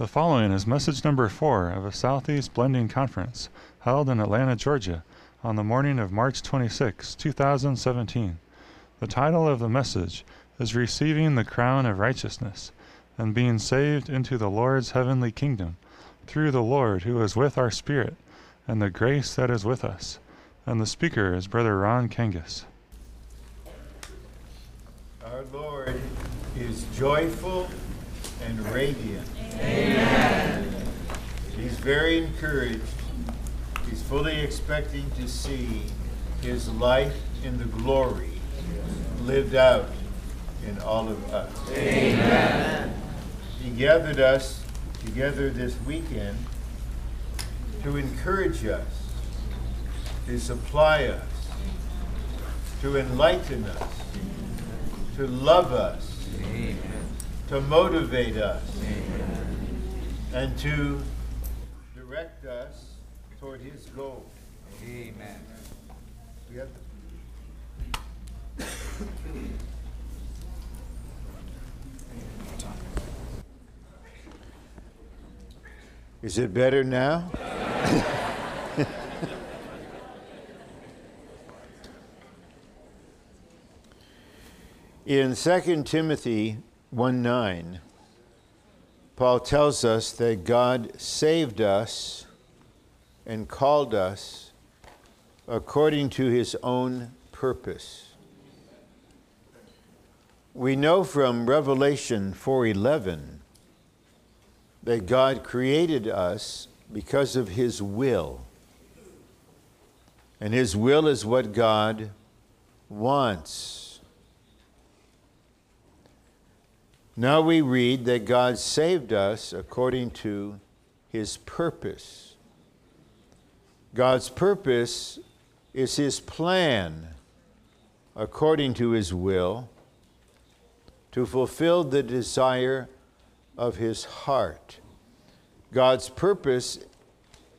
The following is message number four of a Southeast Blending Conference held in Atlanta, Georgia on the morning of March 26, 2017. The title of the message is Receiving the Crown of Righteousness and Being Saved into the Lord's Heavenly Kingdom through the Lord who is with our spirit and the grace that is with us. And the speaker is Brother Ron Kangas. Our Lord is joyful and radiant. Amen. He's very encouraged. He's fully expecting to see his life in the glory lived out in all of us. Amen. He gathered us together this weekend to encourage us, to supply us, to enlighten us, to love us, Amen. to motivate us, Amen. And to direct us toward his goal. Amen. We have to Is it better now? In 2 Timothy 1 9, Paul tells us that God saved us and called us according to his own purpose. We know from Revelation 4:11 that God created us because of his will. And his will is what God wants. Now we read that God saved us according to his purpose. God's purpose is his plan according to his will to fulfill the desire of his heart. God's purpose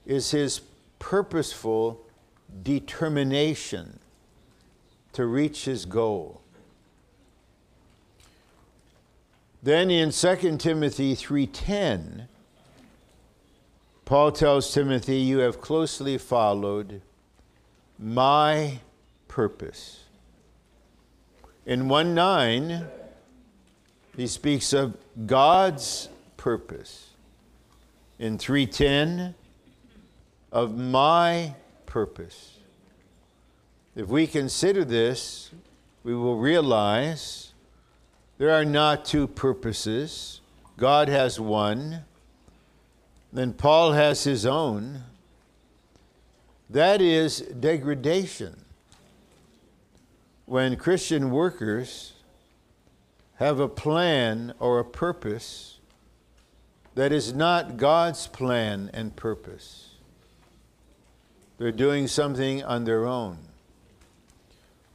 is his purposeful determination to reach his goal. Then in 2 Timothy 3:10 Paul tells Timothy, You have closely followed my purpose. In 1 9, he speaks of God's purpose. In 310, of my purpose. If we consider this, we will realize there are not two purposes. God has one, then Paul has his own. That is degradation. When Christian workers have a plan or a purpose that is not God's plan and purpose. They're doing something on their own.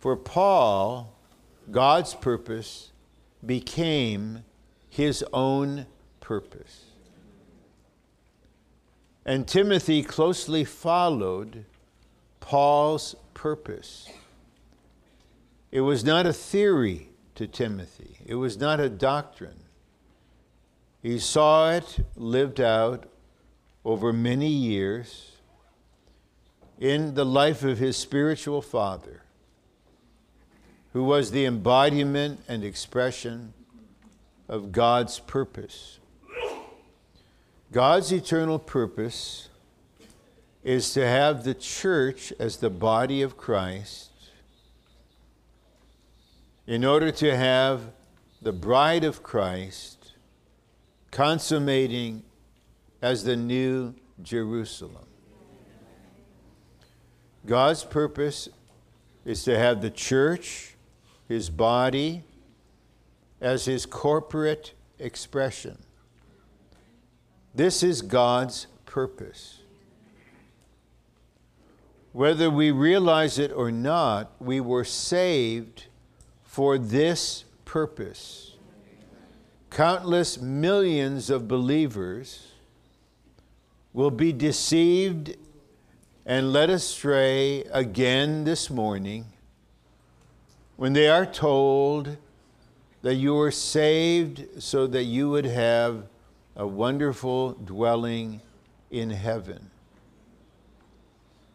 For Paul, God's purpose became his own purpose. And Timothy closely followed Paul's purpose. It was not a theory to Timothy, it was not a doctrine. He saw it lived out over many years in the life of his spiritual father, who was the embodiment and expression of God's purpose. God's eternal purpose is to have the church as the body of Christ in order to have the bride of Christ consummating as the new Jerusalem. God's purpose is to have the church, his body, as his corporate expression. This is God's purpose. Whether we realize it or not, we were saved for this purpose. Countless millions of believers will be deceived and led astray again this morning when they are told that you were saved so that you would have a wonderful dwelling in heaven.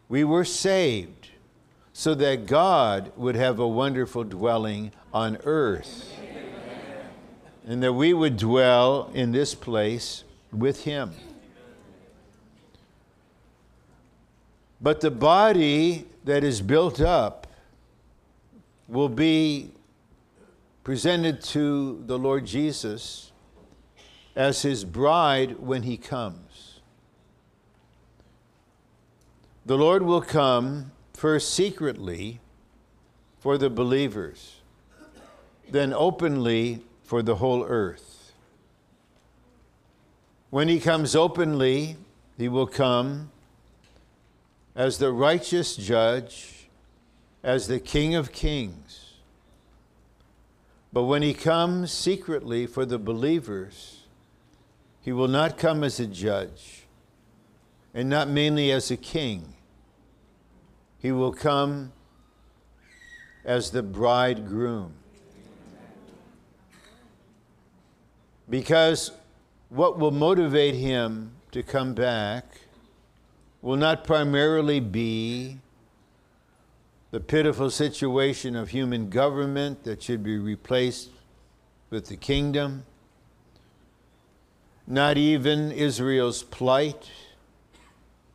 We were saved so that God would have a wonderful dwelling on earth and that we would dwell in this place with Him. But the body that is built up will be presented to the Lord Jesus as His bride when He comes. The Lord will come first secretly for the believers, then openly for the whole earth. When he comes openly, he will come as the righteous judge, as the King of kings. But when he comes secretly for the believers, he will not come as a judge and not mainly as a king. He will come as the bridegroom. Because what will motivate him to come back will not primarily be the pitiful situation of human government that should be replaced with the kingdom, not even Israel's plight.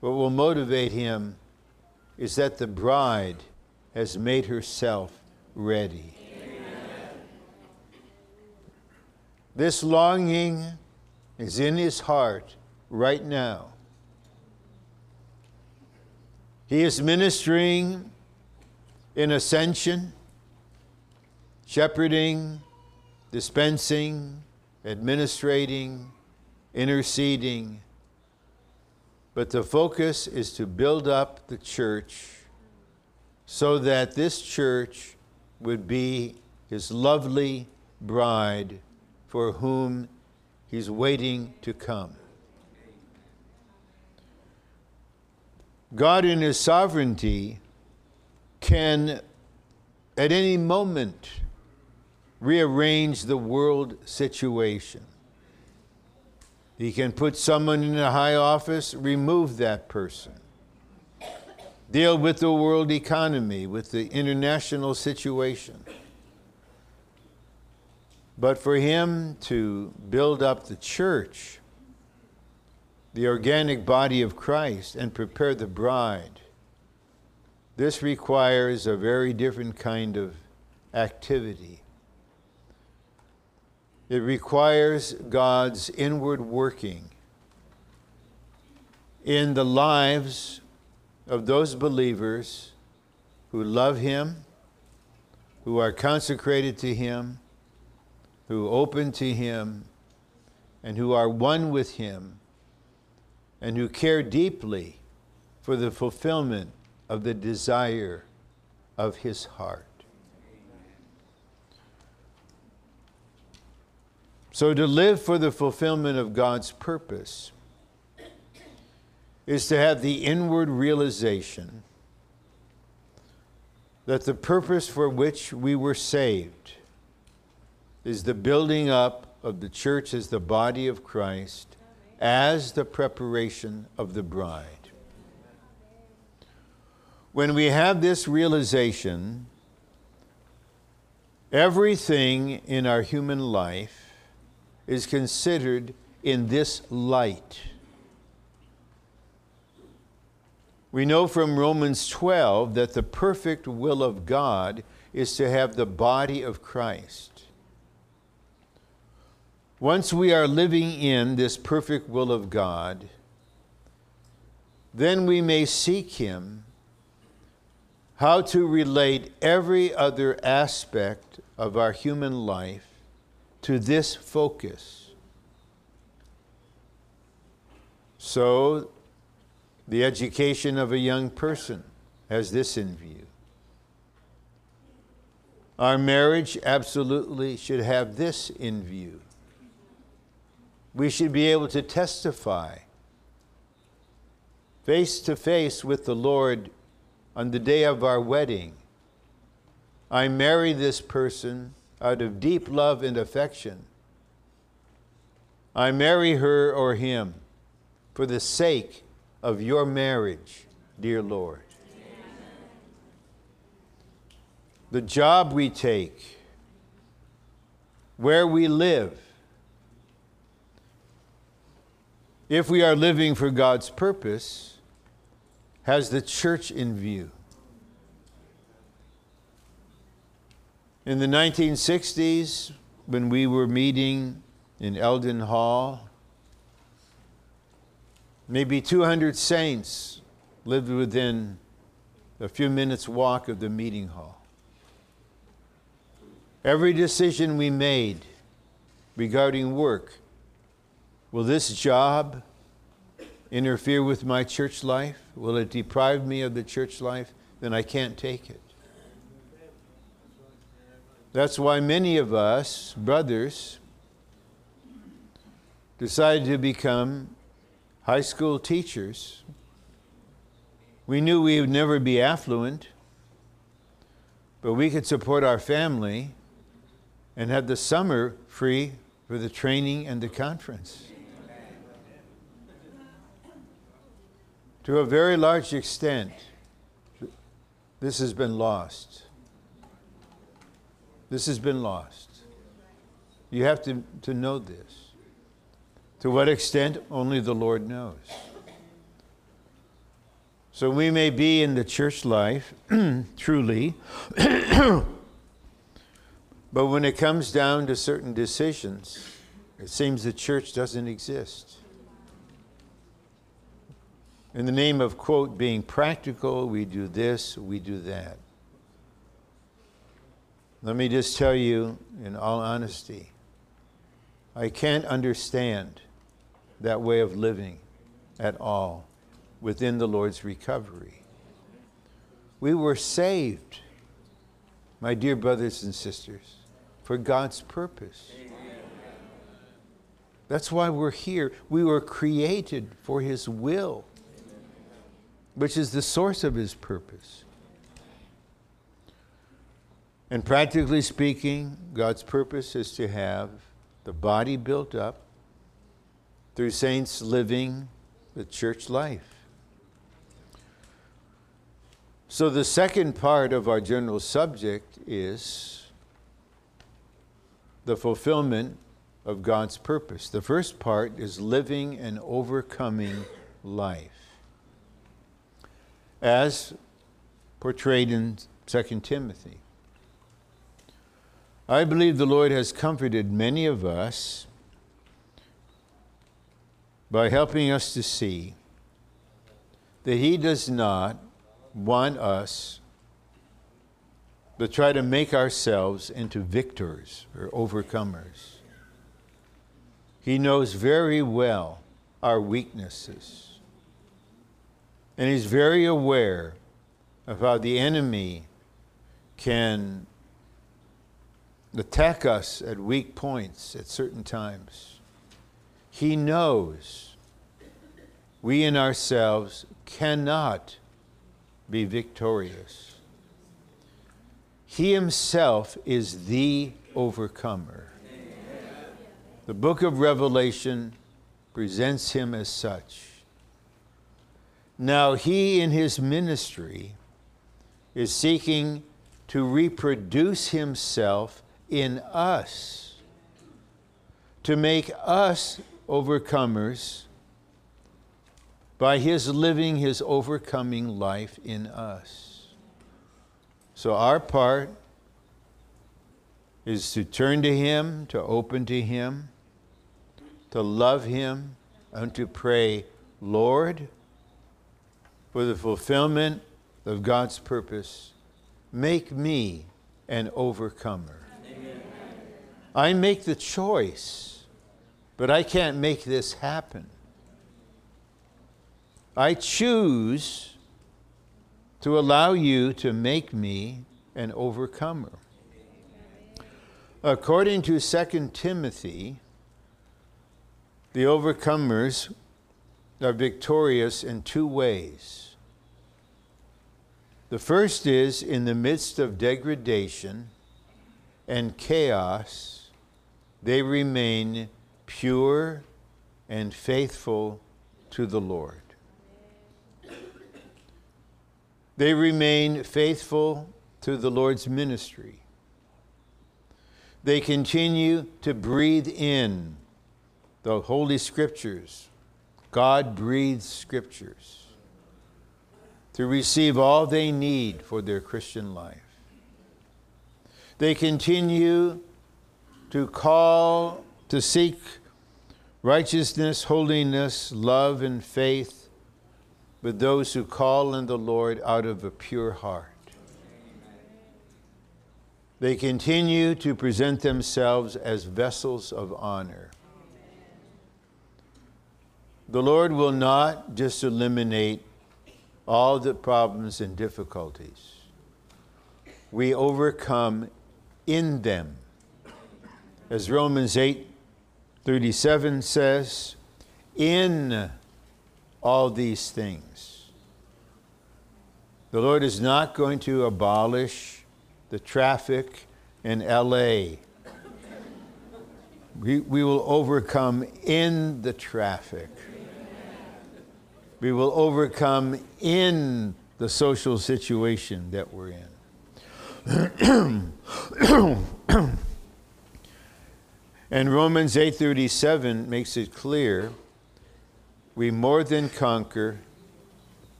What will motivate him is that the bride has made herself ready. This longing is in his heart right now. He is ministering in ascension, shepherding, dispensing, administrating, interceding. But the focus is to build up the church so that this church would be his lovely bride for whom he's waiting to come. God, in his sovereignty, can at any moment rearrange the world situation. He can put someone in a high office, remove that person. Deal with the world economy, with the international situation. But for him to build up the church, the organic body of Christ, and prepare the bride, this requires a very different kind of activity. It requires God's inward working in the lives of those believers who love Him, who are consecrated to Him, who open to Him, and who are one with Him, and who care deeply for the fulfillment of the desire of His heart. So, to live for the fulfillment of God's purpose is to have the inward realization that the purpose for which we were saved is the building up of the church as the body of Christ as the preparation of the bride. When we have this realization, everything in our human life is considered in this light. We know from Romans 12 that the perfect will of God is to have the body of Christ. Once we are living in this perfect will of God, then we may seek Him how to relate every other aspect of our human life to this focus. So, the education of a young person has this in view. Our marriage absolutely should have this in view. We should be able to testify face to face with the Lord on the day of our wedding. I marry this person out of deep love and affection. I marry her or him for the sake of your marriage, dear Lord. The job we take, where we live, if we are living for God's purpose, has the church in view. In the 1960s, when we were meeting in Elden Hall, maybe 200 saints lived within a few minutes' walk of the meeting hall. Every decision we made regarding work will this job interfere with my church life? Will it deprive me of the church life? Then I can't take it. That's why many of us, brothers, decided to become high school teachers. We knew we would never be affluent, but we could support our family and have the summer free for the training and the conference. To a very large extent, this has been lost. This has been lost. You have to, to know this. To what extent, only the Lord knows. So we may be in the church life, truly, but when it comes down to certain decisions, it seems the church doesn't exist. In the name of, quote, being practical, we do this, we do that. Let me just tell you, in all honesty, I can't understand that way of living at all within the Lord's recovery. We were saved, my dear brothers and sisters, for God's purpose. That's why we're here. We were created for His will, which is the source of His purpose. And practically speaking, God's purpose is to have the body built up through saints living the church life. So, the second part of our general subject is the fulfillment of God's purpose. The first part is living an overcoming life, as portrayed in 2 Timothy. I believe the Lord has comforted many of us by helping us to see that He does not want us to try to make ourselves into victors or overcomers. He knows very well our weaknesses. And He's very aware of how the enemy can attack us at weak points at certain times. He knows we in ourselves cannot be victorious. He himself is the overcomer. The book of Revelation presents him as such. Now, he in his ministry is seeking to reproduce himself in us to make us overcomers by his living his overcoming life in us. So our part is to turn to him, to open to him, to love him, and to pray, Lord, for the fulfillment of God's purpose, make me an overcomer. I make the choice, but I can't make this happen. I choose to allow you to make me an overcomer. According to 2 Timothy, the overcomers are victorious in two ways. The first is in the midst of degradation and chaos they remain pure and faithful to the Lord. They remain faithful to the Lord's ministry. They continue to breathe in the Holy Scriptures. God breathes Scriptures to receive all they need for their Christian life. They continue to call, to seek righteousness, holiness, love, and faith with those who call on the Lord out of a pure heart. They continue to present themselves as vessels of honor. The Lord will not just eliminate all the problems and difficulties. We overcome in them. As Romans 8 37 says, in all these things. The Lord is not going to abolish the traffic in LA. We, we will overcome in the traffic. We will overcome in the social situation that we're in. and Romans 8:37 makes it clear we more than conquer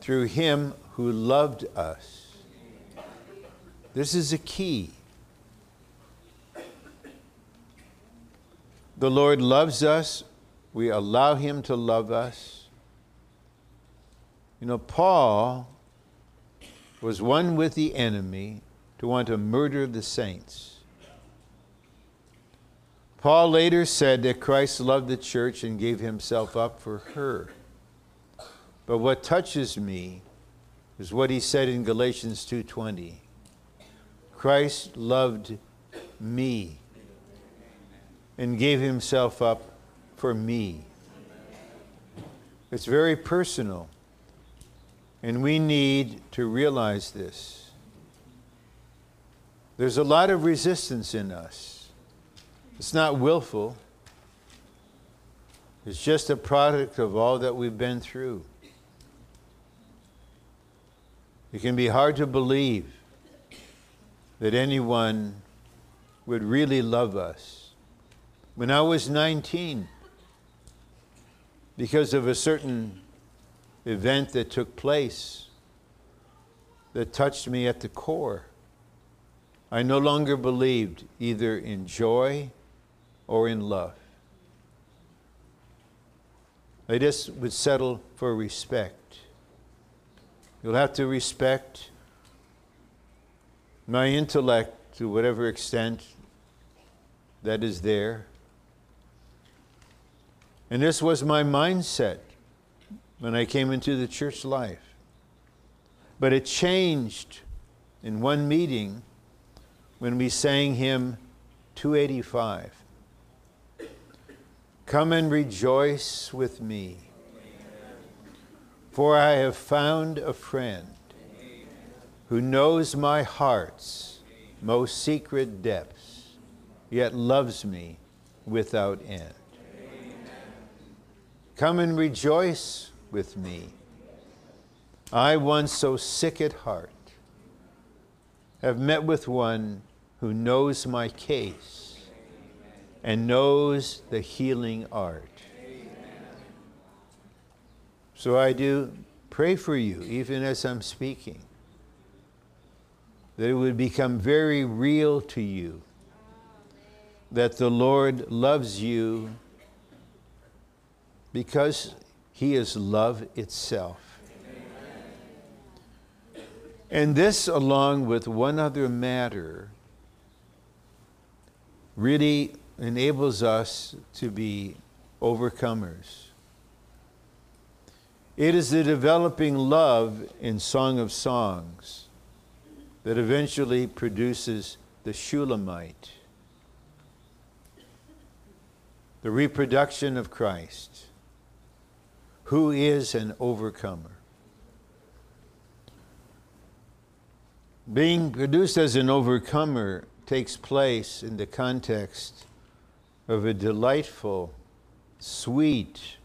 through him who loved us. This is a key. The Lord loves us. We allow him to love us. You know, Paul was one with the enemy to want to murder the saints. Paul later said that Christ loved the church and gave himself up for her. But what touches me is what he said in Galatians 2:20. Christ loved me and gave himself up for me. It's very personal. And we need to realize this. There's a lot of resistance in us. It's not willful, it's just a product of all that we've been through. It can be hard to believe that anyone would really love us. When I was 19, because of a certain event that took place that touched me at the core, I no longer believed either in joy or in love. I just would settle for respect. You'll have to respect my intellect to whatever extent that is there. And this was my mindset when I came into the church life. But it changed in one meeting when we sang hymn 285. Come and rejoice with me, for I have found a friend who knows my heart's most secret depths, yet loves me without end. Come and rejoice with me. I, once so sick at heart, have met with one who knows my case and knows the healing art. So I do pray for you, even as I'm speaking, that it would become very real to you that the Lord loves you because he is love itself. And this, along with one other matter, really enables us to be overcomers. It is the developing love in Song of Songs that eventually produces the Shulamite, the reproduction of Christ, who is an overcomer. Being produced as an overcomer takes place in the context of a delightful, sweet,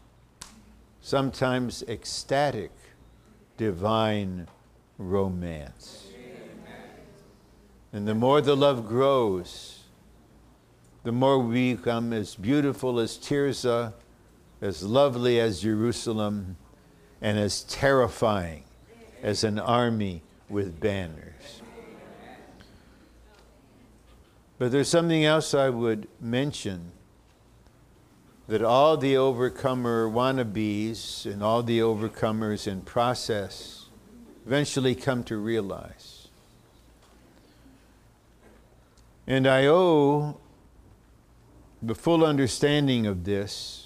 sometimes ecstatic, divine romance. And the more the love grows, the more we become as beautiful as Tirzah, as lovely as Jerusalem, and as terrifying as an army with banners. But there's something else I would mention that all the overcomer wannabes and all the overcomers in process eventually come to realize. And I owe the full understanding of this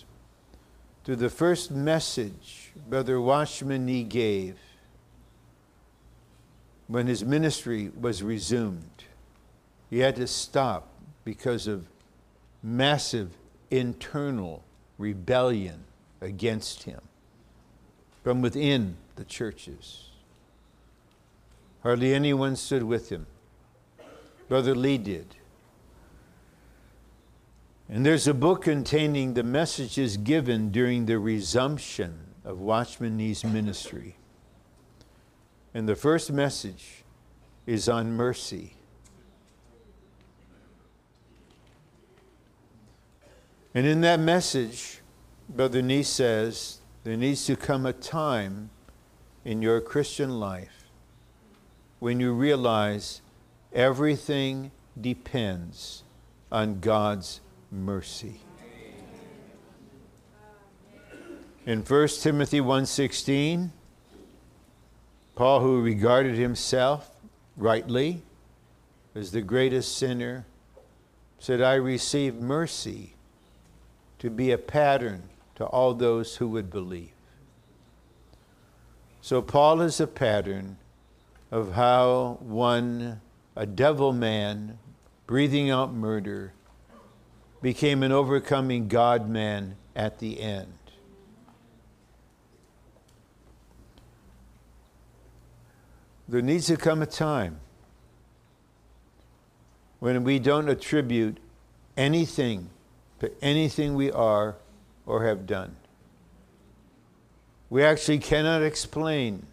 to the first message Brother Watchman Nee gave when his ministry was resumed. He had to stop because of massive internal rebellion against him from within the churches. Hardly anyone stood with him. Brother Lee did. And there's a book containing the messages given during the resumption of Watchman Nee's ministry. And the first message is on mercy. And in that message, Brother Nee says there needs to come a time in your Christian life when you realize everything depends on God's mercy. In 1 Timothy 1:16, Paul who regarded himself rightly as the greatest sinner said I received mercy to be a pattern to all those who would believe. So Paul is a pattern of how one a devil man breathing out murder became an overcoming God man at the end. There needs to come a time when we don't attribute anything to anything we are or have done. We actually cannot explain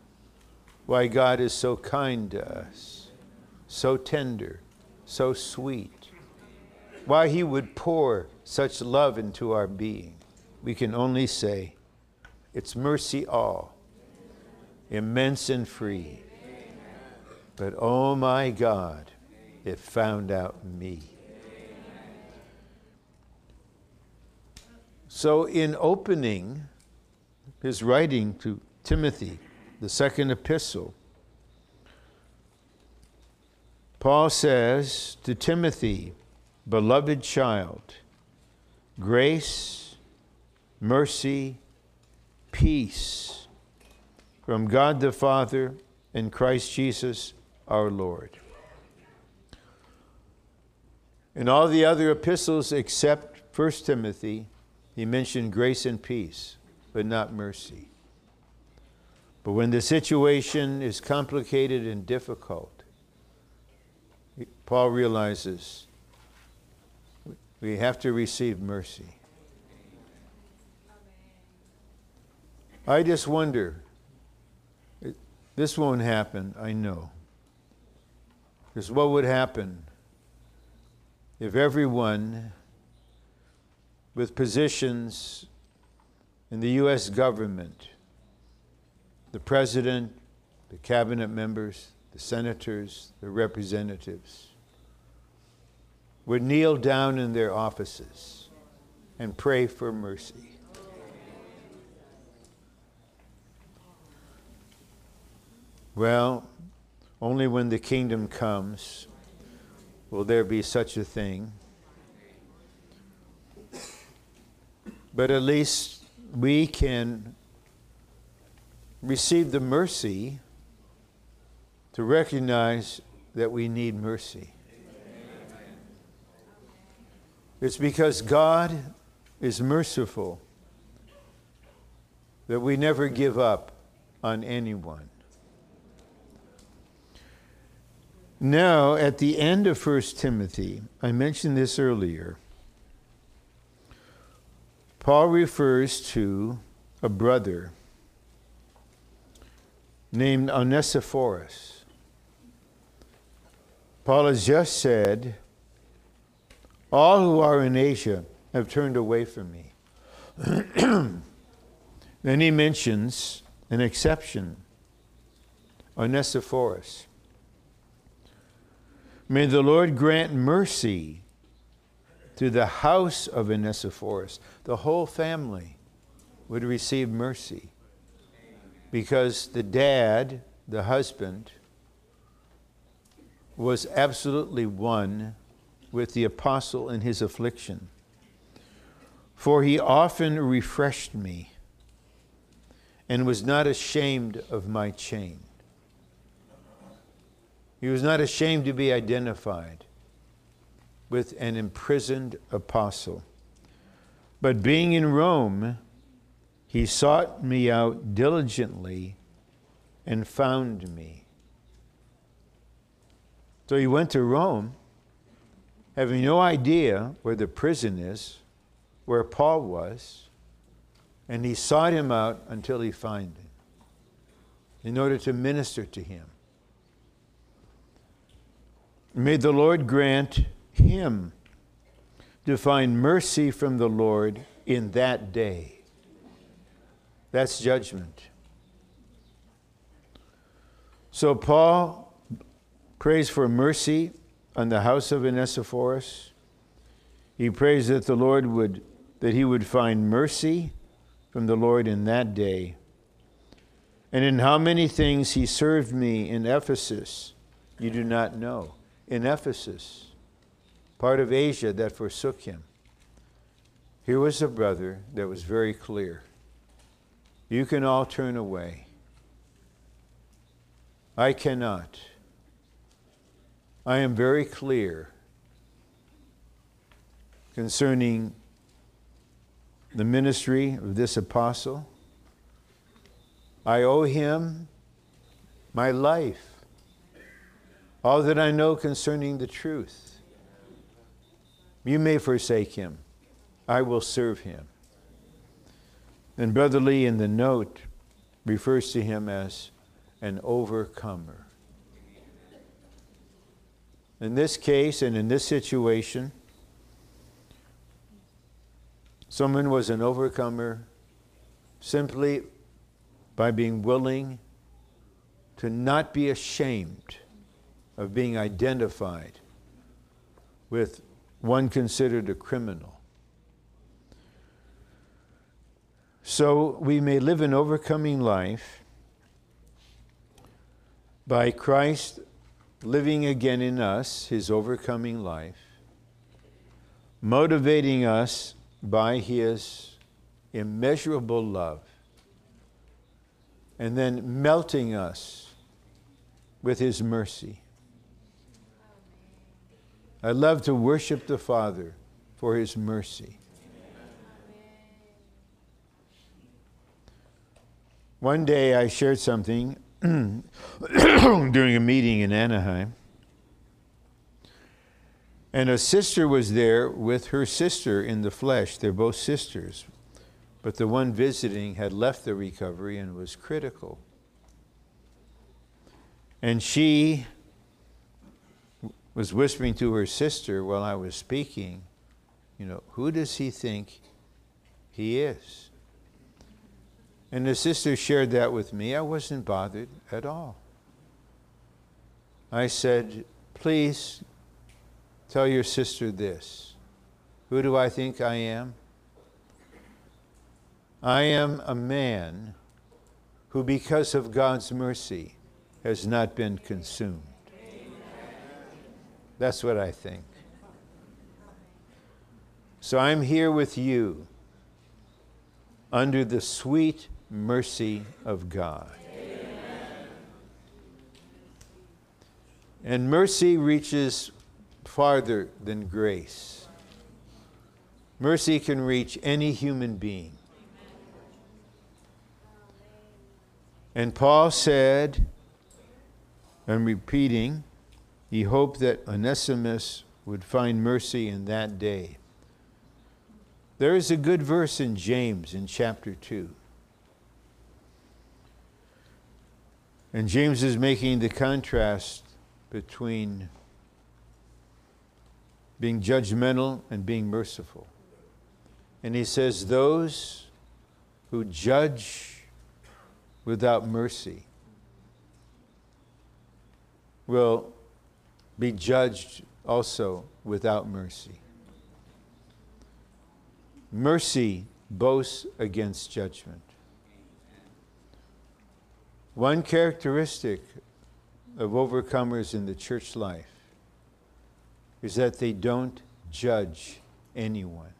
why God is so kind to us, so tender, so sweet, why He would pour such love into our being. We can only say, it's mercy all, immense and free. But oh my God, it found out me. So, in opening his writing to Timothy, the second epistle, Paul says to Timothy, beloved child, grace, mercy, peace from God the Father and Christ Jesus our Lord. In all the other epistles except 1 Timothy, he mentioned grace and peace, but not mercy. But when the situation is complicated and difficult, Paul realizes we have to receive mercy. I just wonder, this won't happen, I know. Because what would happen if everyone with positions in the U.S. government, the president, the cabinet members, the senators, the representatives, would kneel down in their offices and pray for mercy. Well, only when the kingdom comes will there be such a thing. But at least we can receive the mercy to recognize that we need mercy. It's because God is merciful that we never give up on anyone. Now, at the end of 1 Timothy, I mentioned this earlier, Paul refers to a brother named Onesiphorus. Paul has just said, All who are in Asia have turned away from me. then he mentions an exception Onesiphorus. May the Lord grant mercy to the house of Onesiphorus. The whole family would receive mercy because the dad, the husband, was absolutely one with the apostle in his affliction. For he often refreshed me and was not ashamed of my chain. He was not ashamed to be identified with an imprisoned apostle. But being in Rome, he sought me out diligently and found me. So he went to Rome, having no idea where the prison is, where Paul was, and he sought him out until he found him in order to minister to him. May the Lord grant him to find mercy from the Lord in that day. That's judgment. So Paul prays for mercy on the house of Onesiphorus. He prays that the Lord would that he would find mercy from the Lord in that day. And in how many things he served me in Ephesus, you do not know in Ephesus, part of Asia that forsook him. Here was a brother that was very clear. You can all turn away. I cannot. I am very clear concerning the ministry of this apostle. I owe him my life all that I know concerning the truth. You may forsake him, I will serve him. And Brother Lee in the note refers to him as an overcomer. In this case and in this situation, someone was an overcomer simply by being willing to not be ashamed of being identified with one considered a criminal. So we may live an overcoming life by Christ living again in us, his overcoming life, motivating us by his immeasurable love, and then melting us with his mercy. I love to worship the Father for his mercy. One day I shared something during a meeting in Anaheim. And a sister was there with her sister in the flesh. They're both sisters. But the one visiting had left the recovery and was critical. And she was whispering to her sister while I was speaking, you know, who does he think he is? And the sister shared that with me. I wasn't bothered at all. I said, please tell your sister this. Who do I think I am? I am a man who, because of God's mercy, has not been consumed. That's what I think. So I'm here with you under the sweet mercy of God. And mercy reaches farther than grace. Mercy can reach any human being. And Paul said, I'm repeating, he hoped that Onesimus would find mercy in that day. There is a good verse in James in chapter 2. And James is making the contrast between being judgmental and being merciful. And he says, Those who judge without mercy will be judged also without mercy. Mercy boasts against judgment. One characteristic of overcomers in the church life is that they don't judge anyone.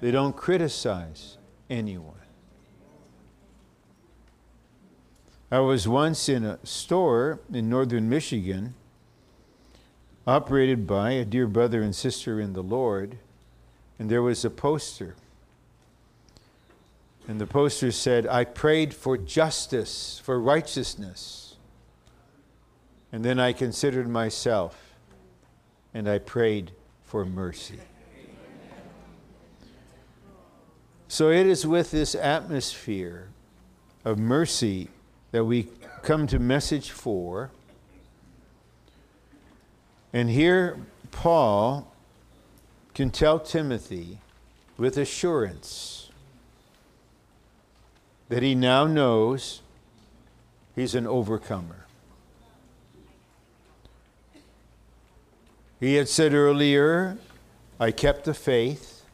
They don't criticize anyone. I was once in a store in northern Michigan, operated by a dear brother and sister in the Lord, and there was a poster. And the poster said, I prayed for justice, for righteousness. And then I considered myself and I prayed for mercy. So it is with this atmosphere of mercy that we come to message four. And here, Paul can tell Timothy with assurance that he now knows he's an overcomer. He had said earlier, I kept the faith,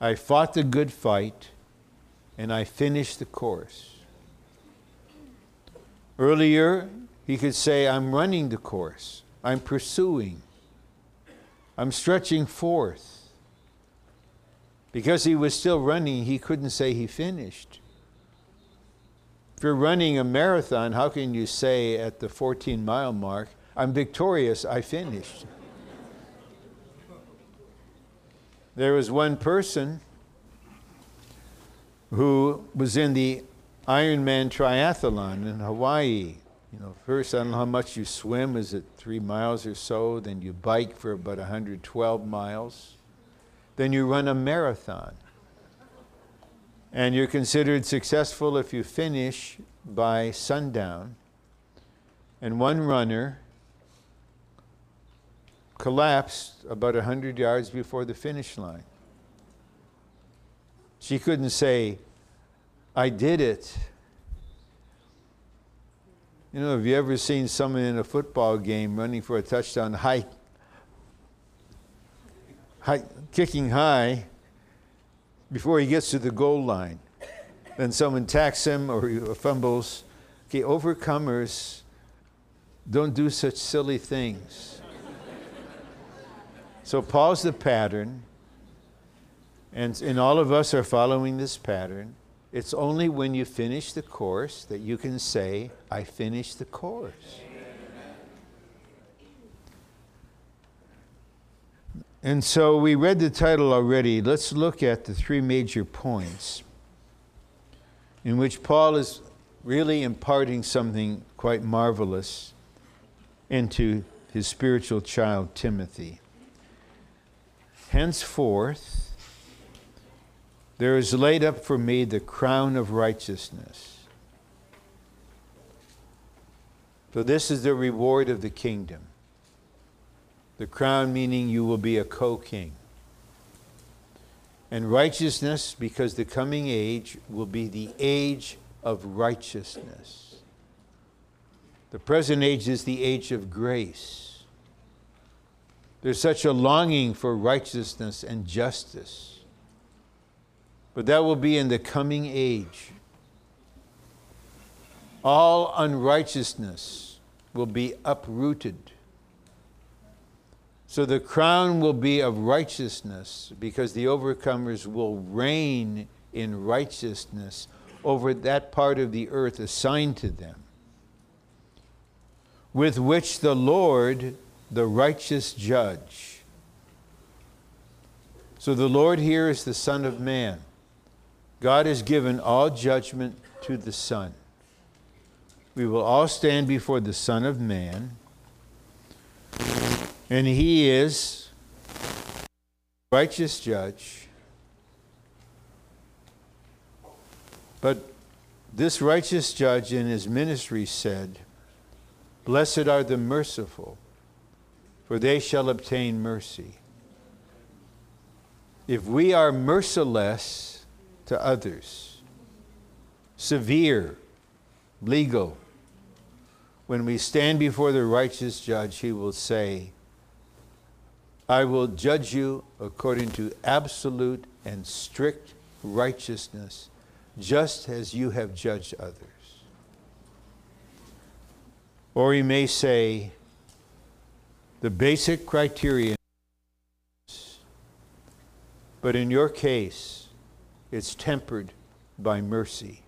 I fought the good fight, and I finished the course. Earlier, he could say, I'm running the course, I'm pursuing, I'm stretching forth. Because he was still running, he couldn't say he finished. If you're running a marathon, how can you say at the 14 mile mark, I'm victorious, I finished? There was one person who was in the Ironman triathlon in Hawaii. You know, first, I don't know how much you swim, is it three miles or so? Then you bike for about 112 miles. Then you run a marathon. And you're considered successful if you finish by sundown. And one runner collapsed about 100 yards before the finish line. She couldn't say, I did it. You know, have you ever seen someone in a football game running for a touchdown, high, high, kicking high before he gets to the goal line? Then someone tacks him or he fumbles. Okay, overcomers don't do such silly things. so Paul's the pattern, and, and all of us are following this pattern. It's only when you finish the course that you can say, I finished the course. And so we read the title already. Let's look at the three major points in which Paul is really imparting something quite marvelous into his spiritual child, Timothy. Henceforth, there is laid up for me the crown of righteousness. So, this is the reward of the kingdom. The crown meaning you will be a co king. And righteousness, because the coming age will be the age of righteousness. The present age is the age of grace. There's such a longing for righteousness and justice. But that will be in the coming age. All unrighteousness will be uprooted. So the crown will be of righteousness because the overcomers will reign in righteousness over that part of the earth assigned to them, with which the Lord, the righteous judge. So the Lord here is the Son of Man. God has given all judgment to the Son. We will all stand before the Son of Man, and He is righteous judge. But this righteous judge in his ministry said, Blessed are the merciful, for they shall obtain mercy. If we are merciless to others, severe, legal, when we stand before the righteous judge, he will say, I will judge you according to absolute and strict righteousness, just as you have judged others. Or he may say, the basic criterion, but in your case, it's tempered by mercy.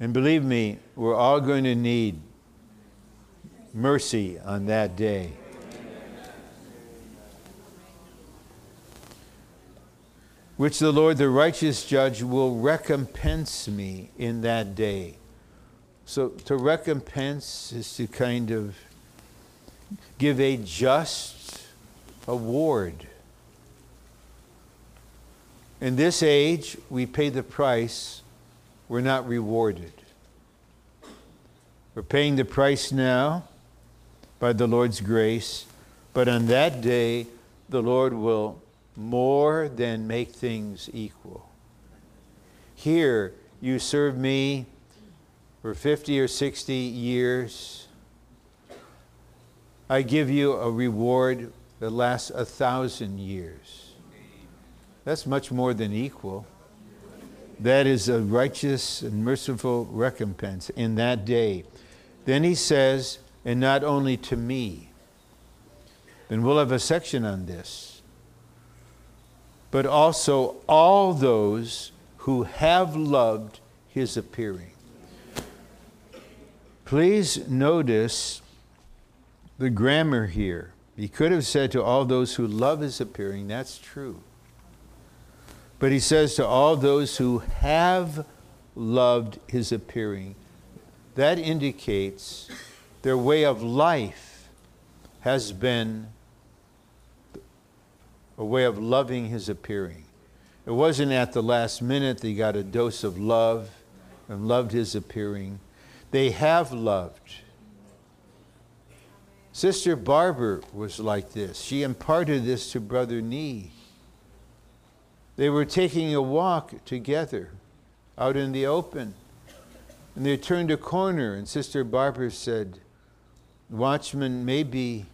And believe me, we're all going to need mercy on that day. Which the Lord, the righteous judge, will recompense me in that day. So to recompense is to kind of give a just award. In this age, we pay the price, we're not rewarded. We're paying the price now by the Lord's grace, but on that day, the Lord will more than make things equal. Here, you serve me for 50 or 60 years. I give you a reward that lasts a thousand years. That's much more than equal. That is a righteous and merciful recompense in that day. Then he says, and not only to me. Then we'll have a section on this. But also all those who have loved his appearing. Please notice the grammar here. He could have said to all those who love his appearing, that's true. But he says to all those who have loved his appearing, that indicates their way of life has been a way of loving his appearing. It wasn't at the last minute they got a dose of love and loved his appearing. They have loved. Sister Barber was like this. She imparted this to Brother Nee. They were taking a walk together out in the open. And they turned a corner, and Sister Barber said, Watchman, maybe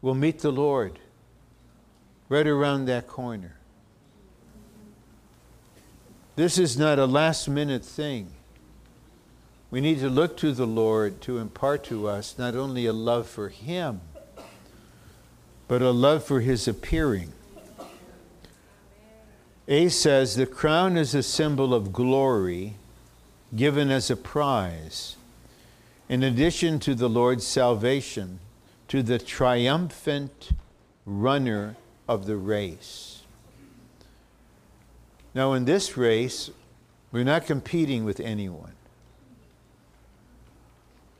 we'll meet the Lord right around that corner. This is not a last minute thing. We need to look to the Lord to impart to us not only a love for Him, but a love for His appearing. A says the crown is a symbol of glory given as a prize, in addition to the Lord's salvation, to the triumphant runner of the race. Now, in this race, we're not competing with anyone.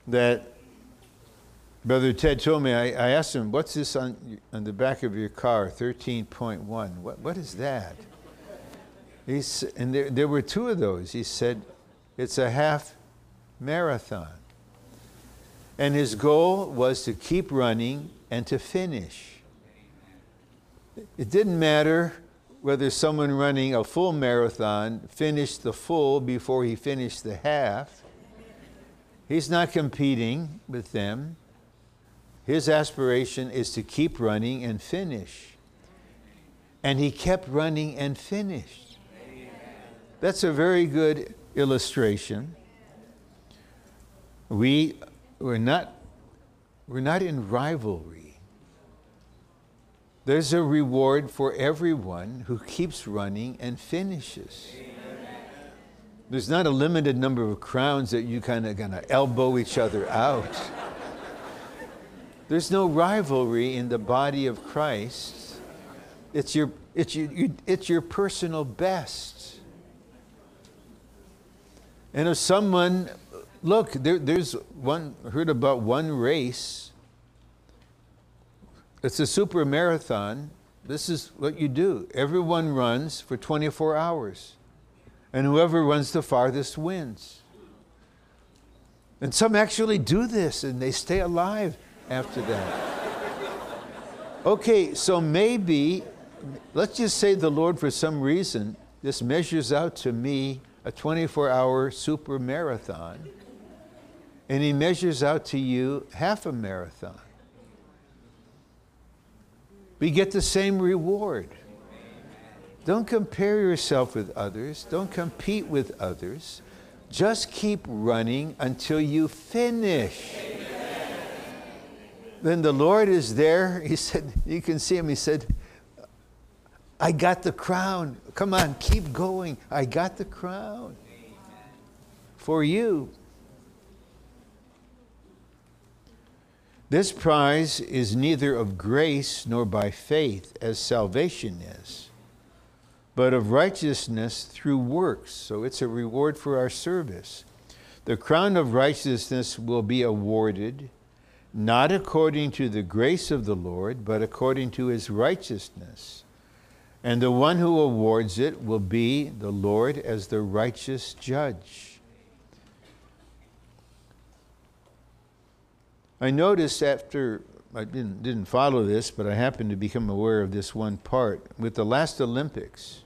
That Brother Ted told me, I, I asked him, What's this on, on the back of your car, 13.1? What, what is that? He's, and there, there were two of those. He said, It's a half marathon. And his goal was to keep running and to finish. It didn't matter whether someone running a full marathon finished the full before he finished the half. He's not competing with them. His aspiration is to keep running and finish. And he kept running and finished. That's a very good illustration. We, we're, not, we're not in rivalry. There's a reward for everyone who keeps running and finishes. There's not a limited number of crowns that you kind of gonna elbow each other out. There's no rivalry in the body of Christ. It's your, it's your, it's your personal best. And if someone, look, there, there's one, heard about one race it's a super marathon. This is what you do. Everyone runs for 24 hours, and whoever runs the farthest wins. And some actually do this and they stay alive after that. okay, so maybe, let's just say the Lord, for some reason, this measures out to me a 24 hour super marathon, and He measures out to you half a marathon. We get the same reward. Don't compare yourself with others, don't compete with others. Just keep running until you finish. Amen. Then the Lord is there. He said, You can see him. He said, I got the crown. Come on, keep going. I got the crown for you. This prize is neither of grace nor by faith, as salvation is but of righteousness through works. So it's a reward for our service. The crown of righteousness will be awarded not according to the grace of the Lord, but according to his righteousness. And the one who awards it will be the Lord as the righteous judge. I noticed after I didn't, didn't follow this, but I happened to become aware of this one part. With the last Olympics,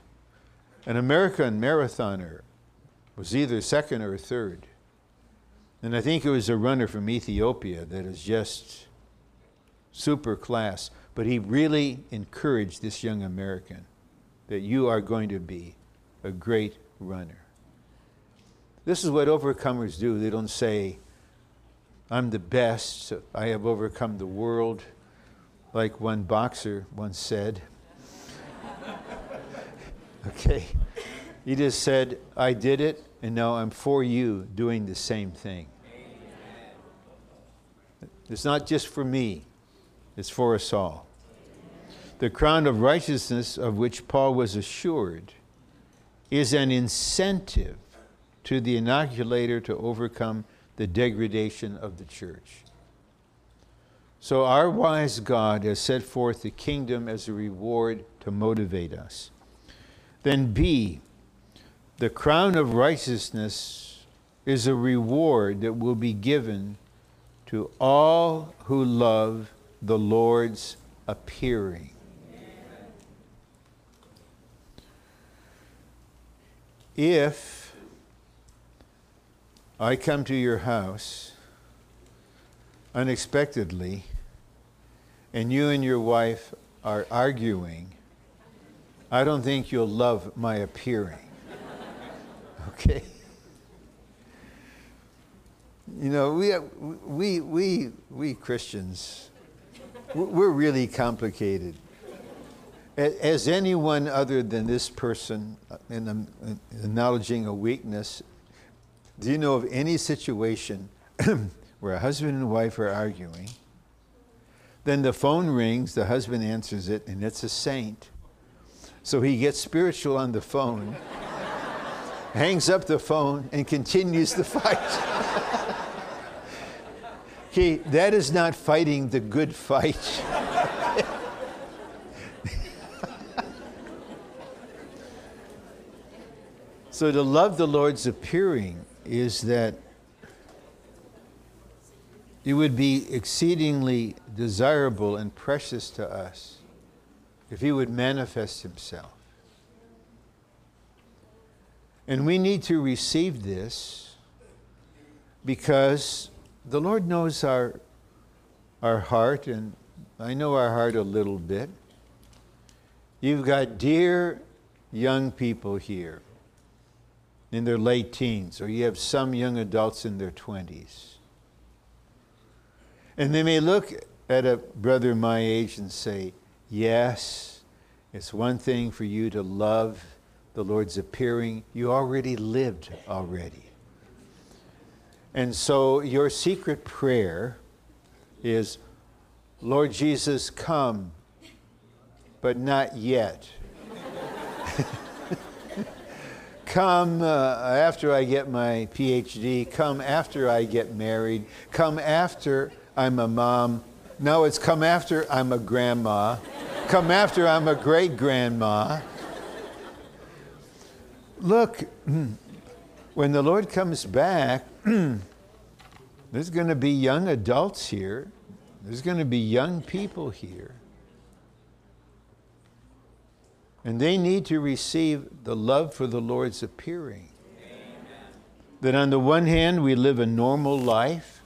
an American marathoner was either second or third. And I think it was a runner from Ethiopia that is just super class. But he really encouraged this young American that you are going to be a great runner. This is what overcomers do. They don't say, I'm the best, I have overcome the world, like one boxer once said. okay? He just said, I did it, and now I'm for you doing the same thing. It's not just for me, it's for us all. The crown of righteousness of which Paul was assured is an incentive to the inoculator to overcome the degradation of the church. So, our wise God has set forth the kingdom as a reward to motivate us. Then, B, the crown of righteousness is a reward that will be given to all who love the Lord's appearing. If I come to your house unexpectedly, and you and your wife are arguing, I don't think you'll love my appearing. Okay? You know, we, we, we, we Christians, we're really complicated. As anyone other than this person, uh, in acknowledging a weakness, do you know of any situation where a husband and wife are arguing? Then the phone rings, the husband answers it, and it's a saint. So he gets spiritual on the phone, hangs up the phone, and continues the fight. okay, that is not fighting the good fight. so to love the Lord's appearing is that it would be exceedingly desirable and precious to us if He would manifest Himself. And we need to receive this because the Lord knows our, our heart, and I know our heart a little bit. You've got dear young people here in their late teens, or you have some young adults in their 20s. And they may look at a brother my age and say, Yes, it's one thing for you to love the Lord's appearing. You already lived already. And so your secret prayer is, Lord Jesus, come, but not yet. Come uh, after I get my PhD, come after I get married, come after I'm a mom, Now it's come after I'm a grandma, come after I'm a great grandma. Look, when the Lord comes back, there's going to be young adults here, there's going to be young people here. And they need to receive the love for the Lord's appearing. That on the one hand, we live a normal life,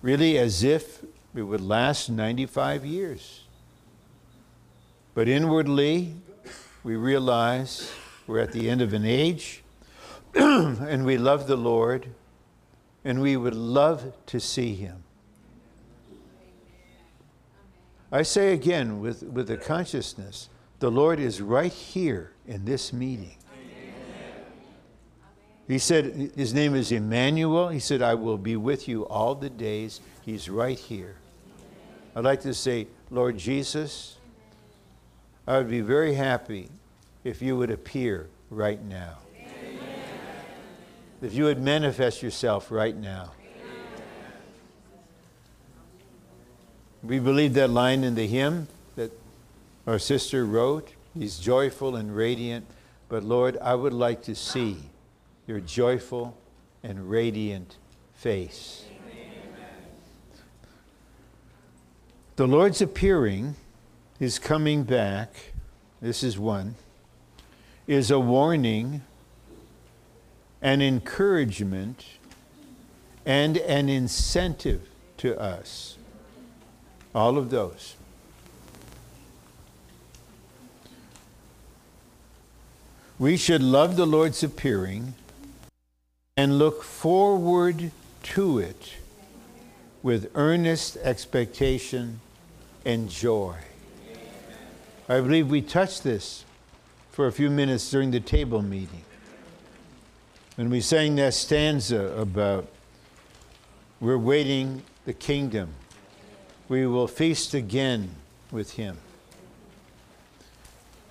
really as if it would last 95 years. But inwardly, we realize we're at the end of an age and we love the Lord and we would love to see him. I say again with, with the consciousness the Lord is right here in this meeting. He said, His name is Emmanuel. He said, I will be with you all the days. He's right here. I'd like to say, Lord Jesus, I would be very happy if you would appear right now. Amen. If you would manifest yourself right now. Amen. We believe that line in the hymn our sister wrote. He's joyful and radiant, but Lord, I would like to see your joyful and radiant face. The Lord's appearing, his coming back, this is one, is a warning, an encouragement, and an incentive to us. All of those. We should love the Lord's appearing and look forward to it with earnest expectation and joy. I believe we touched this for a few minutes during the table meeting. When we sang that stanza about we're waiting the kingdom, we will feast again with him.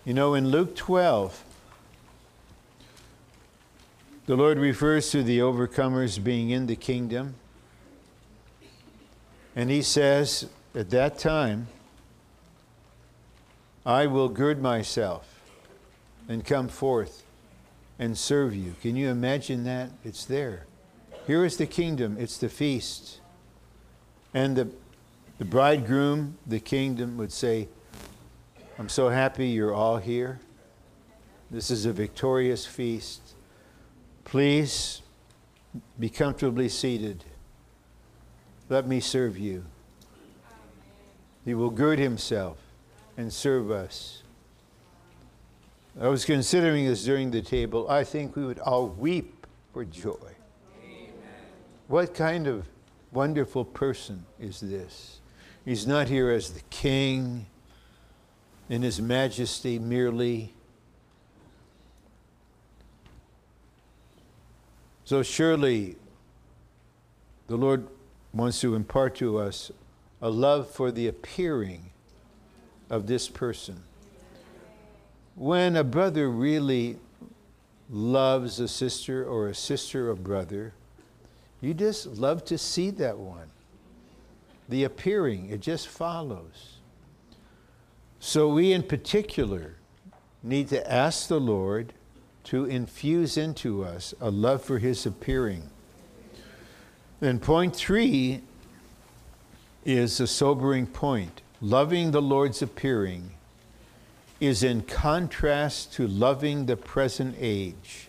You know, in Luke 12, the Lord refers to the overcomers being in the kingdom. And he says, at that time, I will gird myself and come forth and serve you. Can you imagine that? It's there. Here is the kingdom, it's the feast. And the, the bridegroom, the kingdom, would say, I'm so happy you're all here. This is a victorious feast. Please be comfortably seated. Let me serve you. He will gird himself and serve us. I was considering this during the table. I think we would all weep for joy. Amen. What kind of wonderful person is this? He's not here as the king in his majesty merely So surely the Lord wants to impart to us a love for the appearing of this person. When a brother really loves a sister or a sister a brother, you just love to see that one. The appearing, it just follows. So we in particular need to ask the Lord to infuse into us a love for his appearing. Then, point three is a sobering point. Loving the Lord's appearing is in contrast to loving the present age,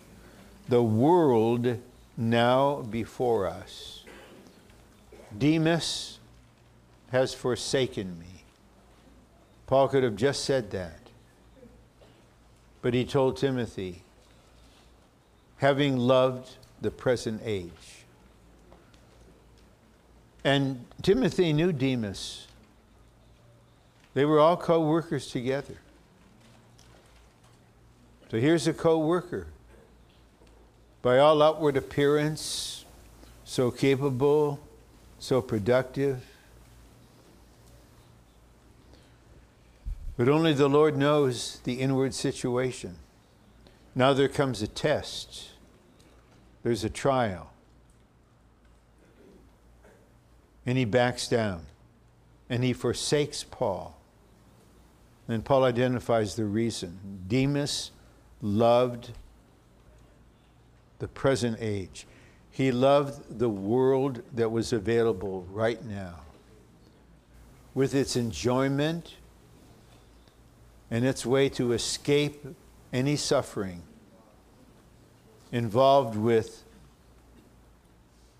the world now before us. Demas has forsaken me. Paul could have just said that. But he told Timothy, having loved the present age. And Timothy knew Demas. They were all co workers together. So here's a co worker. By all outward appearance, so capable, so productive. But only the Lord knows the inward situation. Now there comes a test, there's a trial. And he backs down. and he forsakes Paul. And Paul identifies the reason. Demas loved the present age. He loved the world that was available right now with its enjoyment and its way to escape any suffering involved with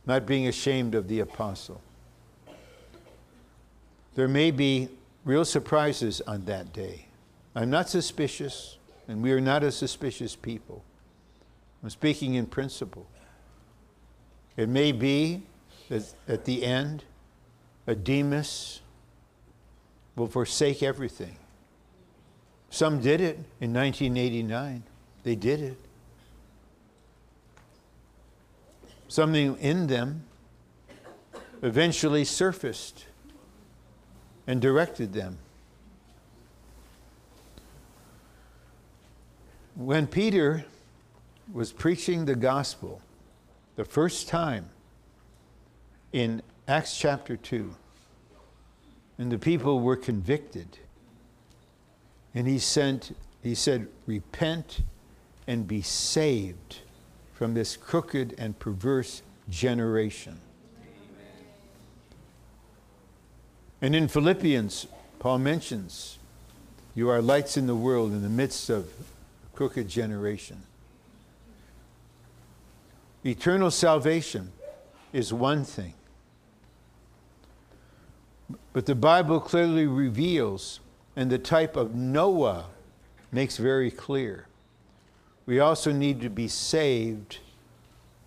not being ashamed of the apostle. There may be real surprises on that day. I'm not suspicious, and we are not a suspicious people. I'm speaking in principle. It may be that at the end, a Demas will forsake everything. Some did it in 1989. They did it. Something in them eventually surfaced and directed them. When Peter was preaching the gospel the first time in Acts chapter 2, and the people were convicted, and he sent, he said, Repent and be saved from this crooked and perverse generation. And in Philippians, Paul mentions, You are lights in the world in the midst of a crooked generation. Eternal salvation is one thing. But the Bible clearly reveals, and the type of Noah makes very clear, we also need to be saved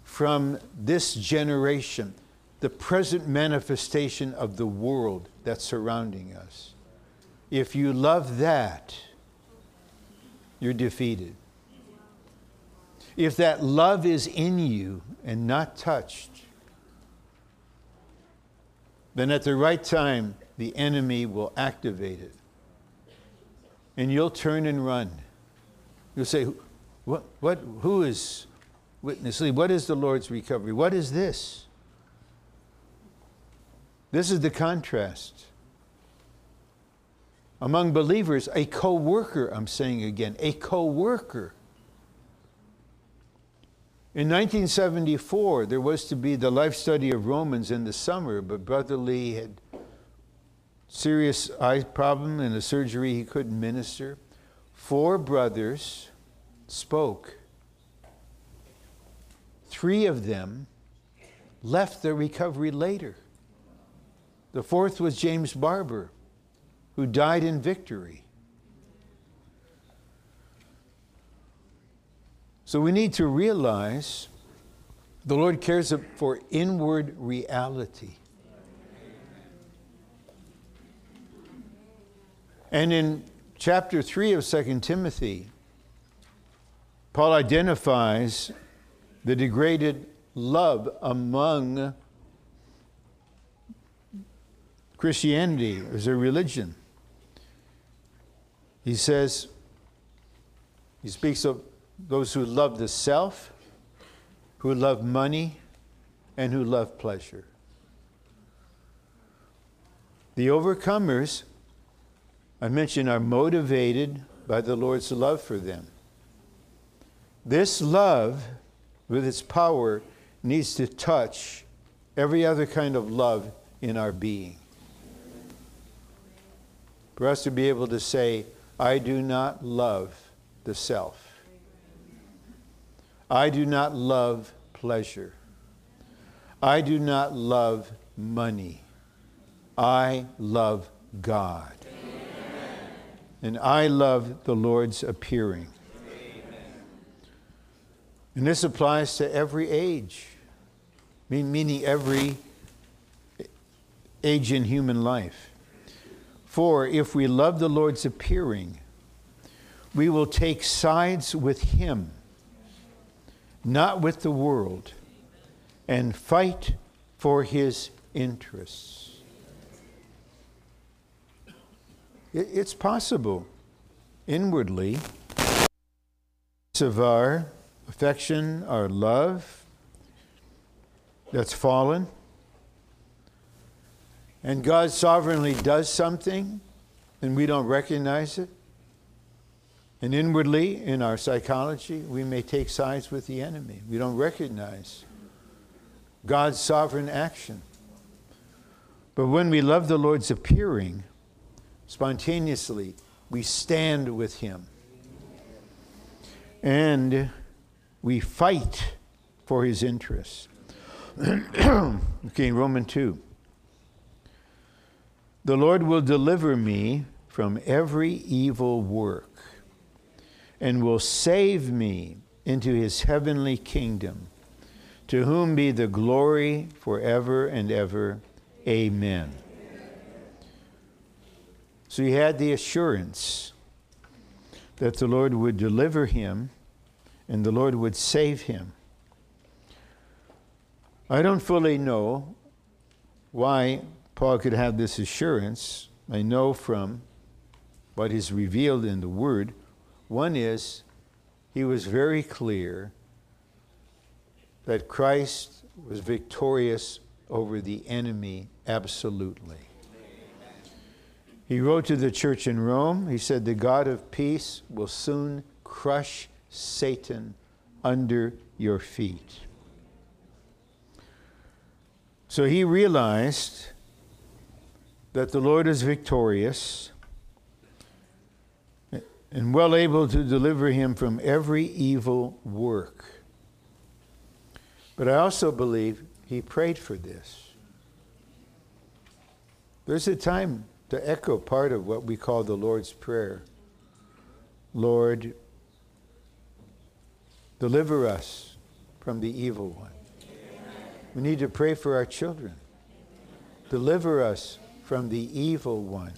from this generation, the present manifestation of the world that's surrounding us. If you love that, you're defeated. If that love is in you and not touched, then at the right time, the enemy will activate it. And you'll turn and run. You'll say, what, what, who is Witness Lee? What is the Lord's recovery? What is this? This is the contrast. Among believers, a co worker, I'm saying again, a co worker. In 1974, there was to be the life study of Romans in the summer, but Brother Lee had serious eye problem and a surgery he couldn't minister. Four brothers spoke. Three of them left their recovery later. The fourth was James Barber, who died in victory. So we need to realize the Lord cares for inward reality. And in chapter 3 of 2 Timothy, Paul identifies the degraded love among Christianity as a religion. He says, he speaks of those who love the self, who love money, and who love pleasure. The overcomers, I mentioned, are motivated by the Lord's love for them. This love, with its power, needs to touch every other kind of love in our being. For us to be able to say, I do not love the self. I do not love pleasure. I do not love money. I love God. And I love the Lord's appearing. Amen. And this applies to every age, meaning every age in human life. For if we love the Lord's appearing, we will take sides with Him not with the world, and fight for his interests. It's possible inwardly of our affection, our love that's fallen. and God sovereignly does something and we don't recognize it, and inwardly in our psychology, we may take sides with the enemy. We don't recognize God's sovereign action. But when we love the Lord's appearing, spontaneously, we stand with Him. And we fight for His interests. okay, Roman 2. The Lord will deliver me from every evil work and will save me into his heavenly kingdom, to whom be the glory forever and ever. Amen. So he had the assurance that the Lord would deliver him and the Lord would save him. I don't fully know why Paul could have this assurance. I know from what is revealed in the Word. One is he was very clear that Christ was victorious over the enemy absolutely. He wrote to the church in Rome, he said, The God of peace will soon crush Satan under your feet. So he realized that the Lord is victorious and well able to deliver him from every evil work. But I also believe he prayed for this. There's a time to echo part of what we call the Lord's Prayer Lord, deliver us from the evil one. We need to pray for our children. Deliver us from the evil one.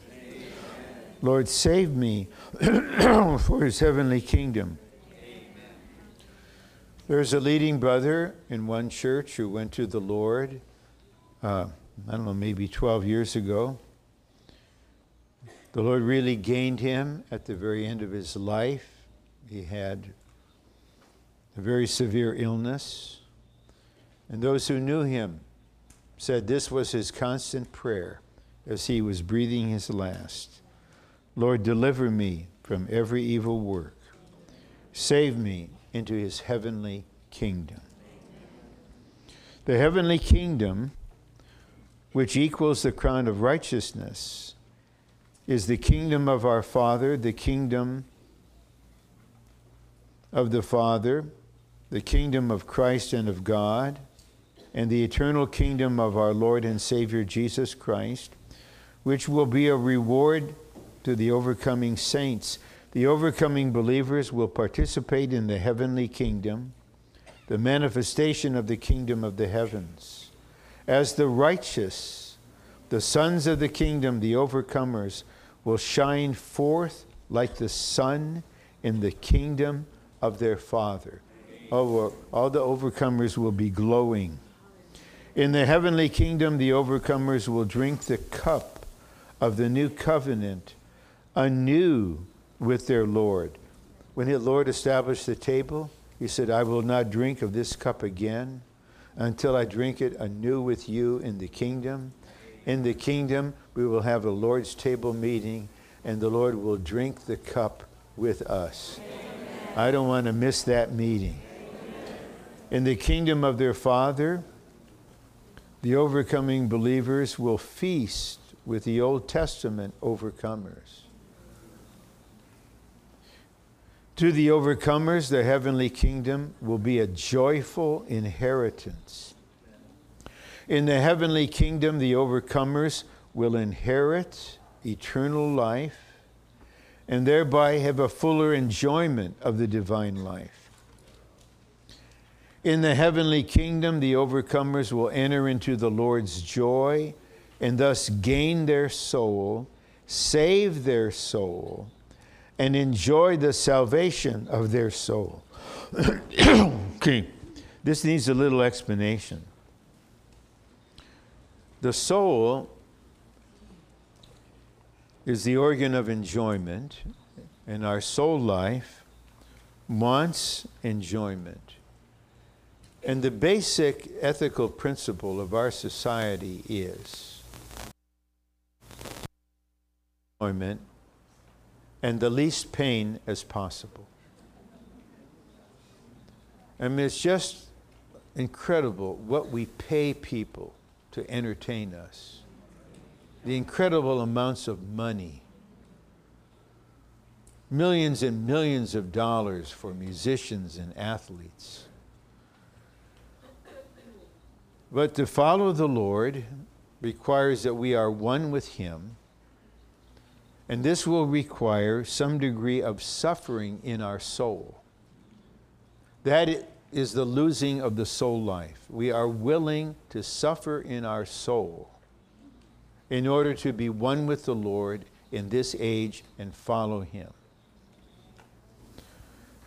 Lord, save me for his heavenly kingdom. There's a leading brother in one church who went to the Lord, uh, I don't know, maybe 12 years ago. The Lord really gained him at the very end of his life. He had a very severe illness. And those who knew him said this was his constant prayer as he was breathing his last Lord, deliver me from every evil work, save me into his heavenly kingdom. The heavenly kingdom, which equals the crown of righteousness, is the kingdom of our Father, the kingdom of the Father, the kingdom of Christ and of God and the eternal kingdom of our Lord and Savior Jesus Christ, which will be a reward to the overcoming saints. The overcoming believers will participate in the heavenly kingdom, the manifestation of the kingdom of the heavens. As the righteous, the sons of the kingdom, the overcomers, will shine forth like the sun in the kingdom of their Father. All, all the overcomers will be glowing in the heavenly kingdom, the overcomers will drink the cup of the new covenant anew with their Lord. When the Lord established the table, he said, I will not drink of this cup again until I drink it anew with you in the kingdom. In the kingdom, we will have a Lord's table meeting, and the Lord will drink the cup with us. Amen. I don't want to miss that meeting. Amen. In the kingdom of their Father, the overcoming believers will feast with the Old Testament overcomers. To the overcomers, the heavenly kingdom will be a joyful inheritance. In the heavenly kingdom, the overcomers will inherit eternal life and thereby have a fuller enjoyment of the divine life. In the heavenly kingdom, the overcomers will enter into the Lord's joy and thus gain their soul, save their soul, and enjoy the salvation of their soul. okay, this needs a little explanation. The soul is the organ of enjoyment, and our soul life wants enjoyment. And the basic ethical principle of our society is enjoyment and the least pain as possible. I mean, it's just incredible what we pay people to entertain us. The incredible amounts of money. Millions and millions of dollars for musicians and athletes. But to follow the Lord requires that we are one with Him, and this will require some degree of suffering in our soul. That is the losing of the soul life. We are willing to suffer in our soul in order to be one with the Lord in this age and follow Him.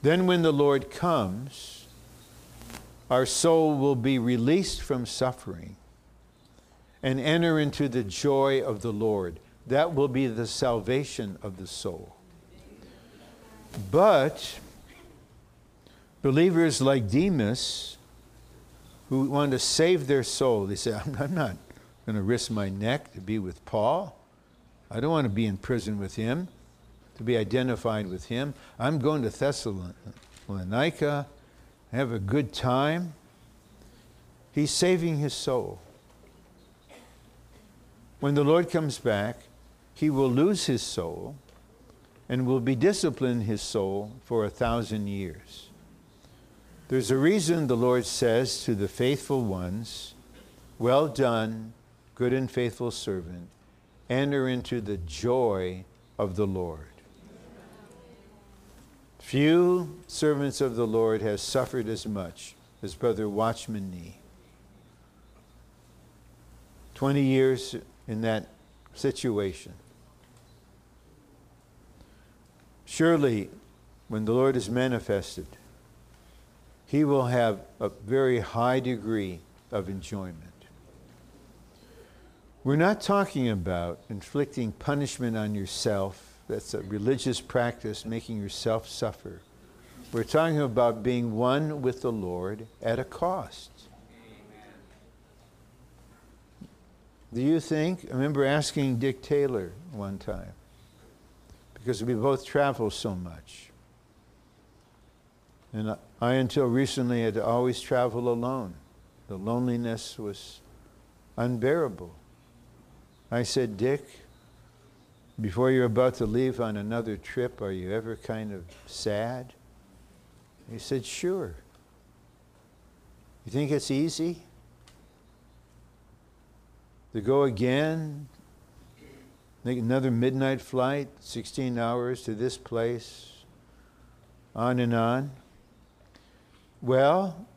Then, when the Lord comes, our soul will be released from suffering and enter into the joy of the Lord. That will be the salvation of the soul. But believers like Demas, who want to save their soul, they say, I'm not going to risk my neck to be with Paul. I don't want to be in prison with him, to be identified with him. I'm going to Thessalonica, have a good time. He's saving his soul. When the Lord comes back, he will lose his soul and will be disciplined his soul for a thousand years. There's a reason the Lord says to the faithful ones, Well done, good and faithful servant, enter into the joy of the Lord. Few servants of the Lord have suffered as much as Brother Watchman Nee. 20 years in that situation. Surely, when the Lord is manifested, he will have a very high degree of enjoyment. We're not talking about inflicting punishment on yourself. That's a religious practice, making yourself suffer. We're talking about being one with the Lord at a cost. Do you think? I remember asking Dick Taylor one time, because we both travel so much. And I, until recently, had always traveled alone. The loneliness was unbearable. I said, Dick, before you're about to leave on another trip, are you ever kind of sad? He said, Sure. You think it's easy? to go again, make another midnight flight, 16 hours to this place, on and on. Well,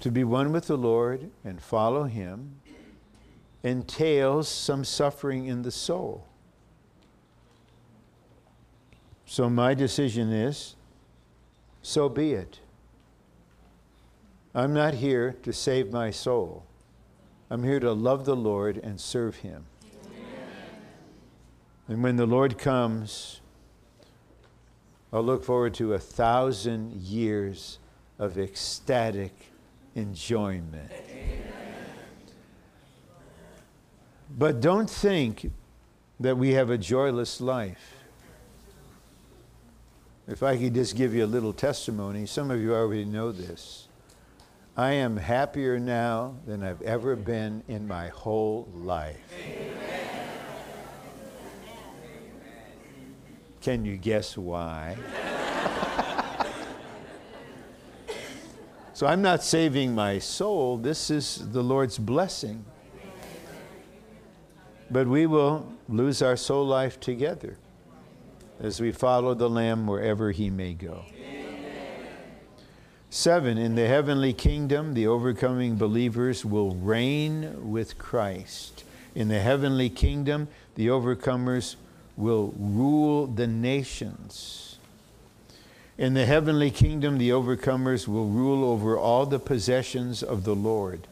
to be one with the Lord and follow Him entails some suffering in the soul. So my decision is so be it. I'm not here to save my soul. I'm here to love the Lord and serve Him. Amen. And when the Lord comes, I'll look forward to a thousand years of ecstatic enjoyment. Amen. But don't think that we have a joyless life. If I could just give you a little testimony, some of you already know this. I am happier now than I've ever been in my whole life. Amen. Can you guess why? so I'm not saving my soul. This is the Lord's blessing. But we will lose our soul life together as we follow the Lamb wherever he may go. Seven, in the heavenly kingdom, the overcoming believers will reign with Christ. In the heavenly kingdom, the overcomers will rule the nations. In the heavenly kingdom, the overcomers will rule over all the possessions of the Lord.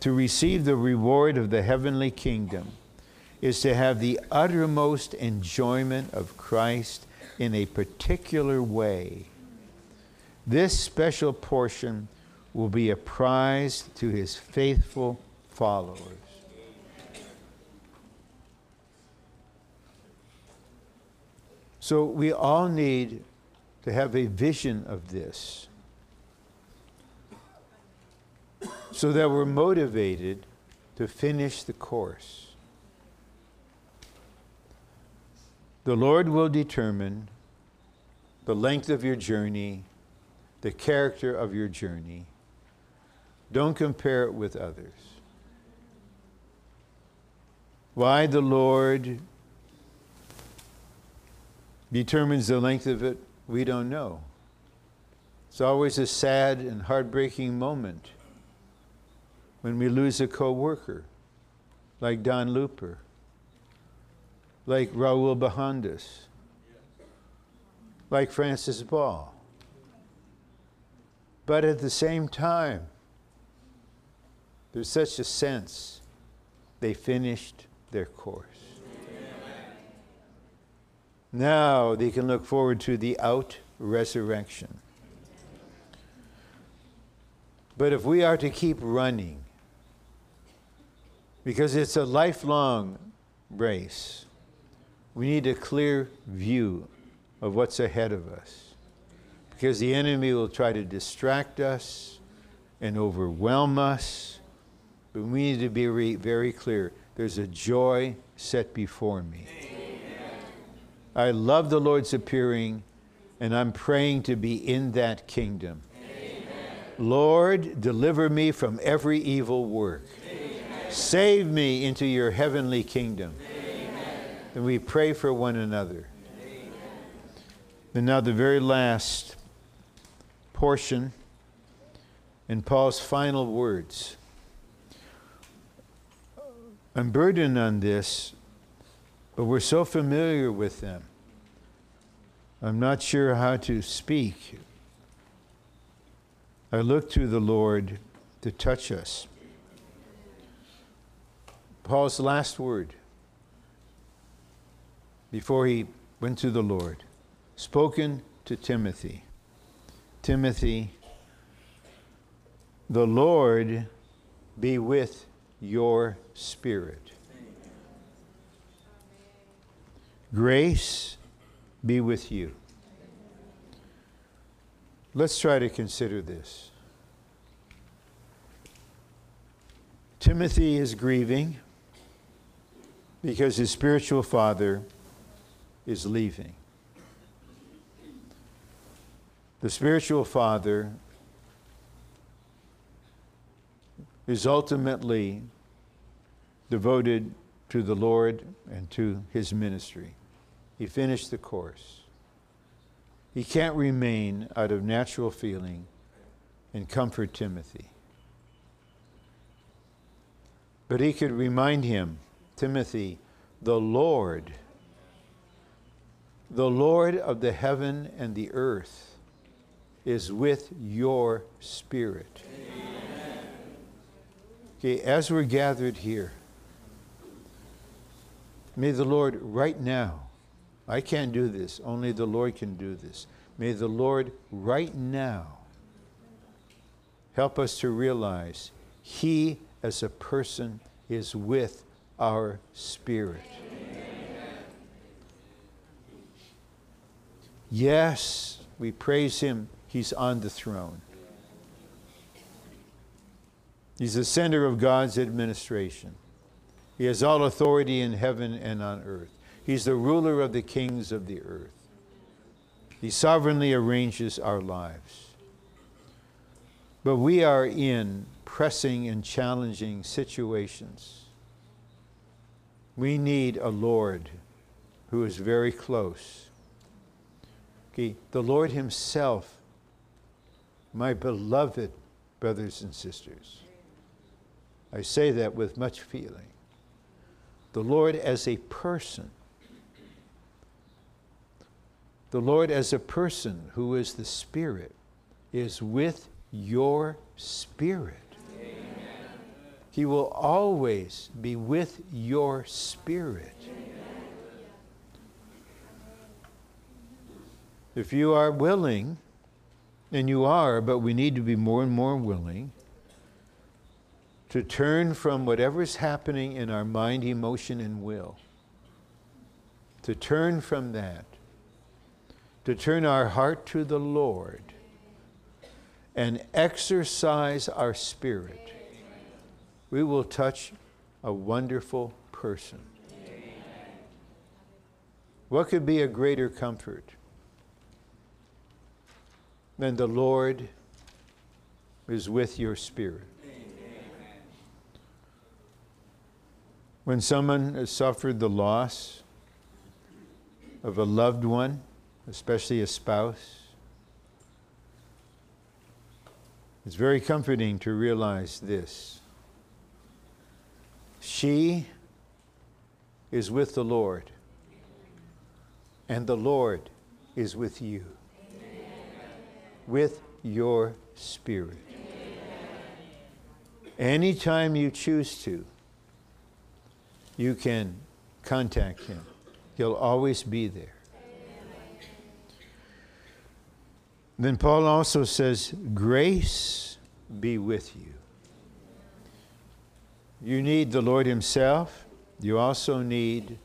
To receive the reward of the heavenly kingdom is to have the uttermost enjoyment of Christ in a particular way this special portion will be a prize to his faithful followers. So we all need to have a vision of this so that we're motivated to finish the course. The Lord will determine the length of your journey, the character of your journey. Don't compare it with others. Why the Lord determines the length of it, we don't know. It's always a sad and heartbreaking moment when we lose a co worker like Don Looper, like Raul Bahandas, like Francis Ball. But at the same time, there's such a sense they finished their course. Now they can look forward to the out resurrection. But if we are to keep running, because it's a lifelong race, we need a clear view of what's ahead of us. Because the enemy will try to distract us and overwhelm us. But we need to be re- very clear there's a joy set before me. I love the Lord's appearing, and I'm praying to be in that kingdom. Lord, deliver me from every evil work. Save me into your heavenly kingdom. And we pray for one another. And now, the very last portion in Paul's final words. I'm burdened on this, but we're so familiar with them. I'm not sure how to speak. I look to the Lord to touch us. Paul's last word before he went to the Lord, spoken to Timothy. Timothy, the Lord be with your spirit. Grace be with you. Let's try to consider this. Timothy is grieving because his spiritual father is leaving. The spiritual father is ultimately devoted to the Lord and to his ministry. He finished the course. He can't remain out of natural feeling and comfort Timothy. But he could remind him, Timothy, the Lord, the Lord of the heaven and the earth, is with your spirit. Amen. Okay, as we're gathered here, may the Lord right now, I can't do this, only the Lord can do this. May the Lord right now help us to realize He as a person is with our spirit. Yes, we praise Him He's on the throne. He's the center of God's administration. He has all authority in heaven and on earth. He's the ruler of the kings of the earth. He sovereignly arranges our lives. But we are in pressing and challenging situations. We need a Lord who is very close. The Lord Himself my beloved brothers and sisters. I say that with much feeling. The Lord as a person, the Lord as a person who is the Spirit, is with your spirit. Amen. He will always be with your spirit. If you are willing, and you are, but we need to be more and more willing to turn from whatever is happening in our mind, emotion, and will. To turn from that to turn our heart to the Lord and exercise our spirit, we will touch a wonderful person. What could be a greater comfort than the Lord is with your spirit? When someone has suffered the loss of a loved one, especially a spouse, it's very comforting to realize this. She is with the Lord, and the Lord is with you, with your spirit. Anytime you choose to, you can contact him. He'll always be there. Then Paul also says, Grace be with you. You need the Lord Himself. You also need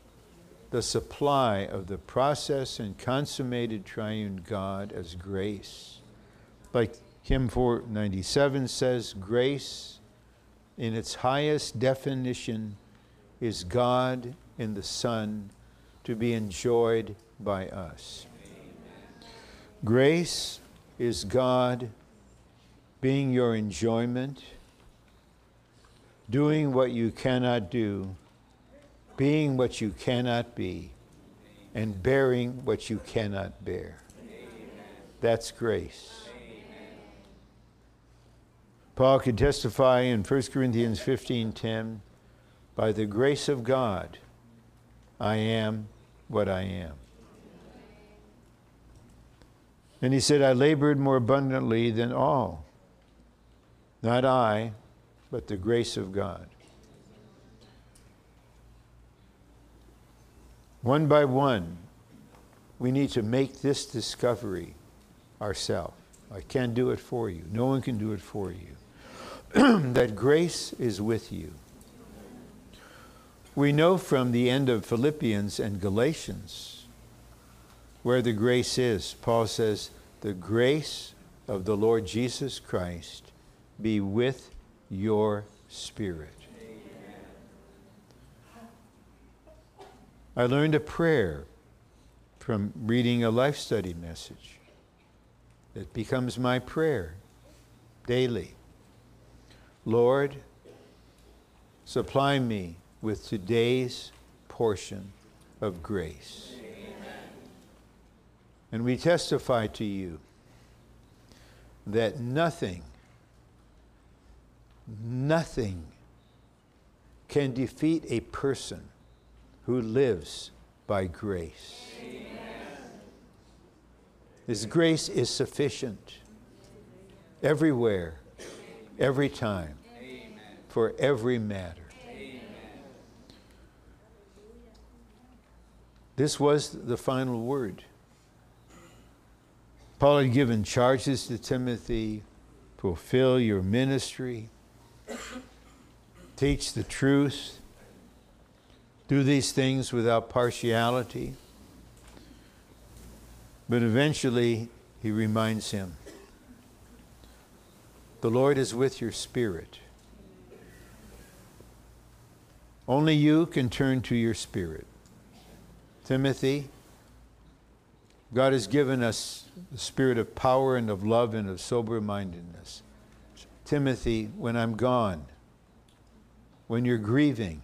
the supply of the process and consummated triune God as grace. Like Hymn 497 says, grace in its highest definition is God in the Son to be enjoyed by us. Grace is God being your enjoyment, doing what you cannot do, being what you cannot be, and bearing what you cannot bear. That's grace. Paul could testify in 1 Corinthians 15:10, by the grace of God, I am what I am. And he said, I labored more abundantly than all. Not I, but the grace of God. One by one, we need to make this discovery ourselves. I can't do it for you. No one can do it for you. that grace is with you. We know from the end of Philippians and Galatians where the grace is. Paul says, The grace of the Lord Jesus Christ be with your spirit. I learned a prayer from reading a life study message. It becomes my prayer daily. Lord, supply me with today's portion of grace. And we testify to you that nothing, nothing can defeat a person who lives by grace. His grace is sufficient everywhere, every time, for every matter. This was the final word. Paul had given charges to Timothy fulfill your ministry, teach the truth, do these things without partiality. But eventually, he reminds him the Lord is with your spirit. Only you can turn to your spirit. Timothy, God has given us the spirit of power and of love and of sober mindedness. Timothy, when I'm gone, when you're grieving,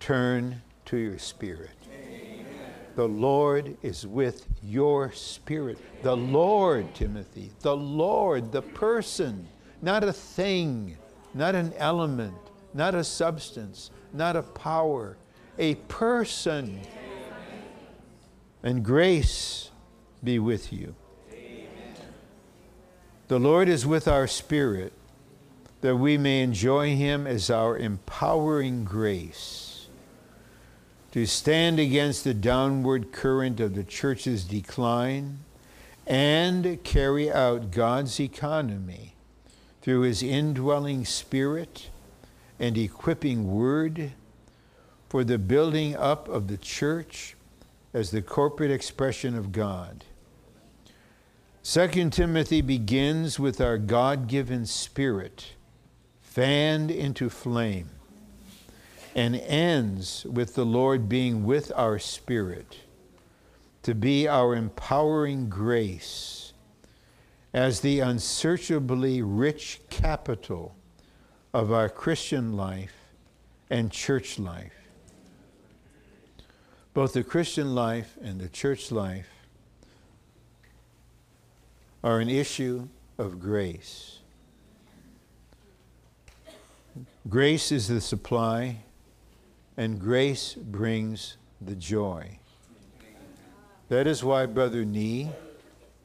turn to your spirit. The Lord is with your spirit. The Lord, Timothy, the Lord, the person, not a thing, not an element, not a substance, not a power, a person. And grace be with you. The Lord is with our spirit that we may enjoy him as our empowering grace to stand against the downward current of the church's decline and carry out God's economy through his indwelling spirit and equipping word for the building up of the church as the corporate expression of God. 2 Timothy begins with our God given spirit, fanned into flame, and ends with the Lord being with our spirit to be our empowering grace as the unsearchably rich capital of our Christian life and church life. Both the Christian life and the church life are an issue of grace. Grace is the supply, and grace brings the joy. That is why Brother Nee,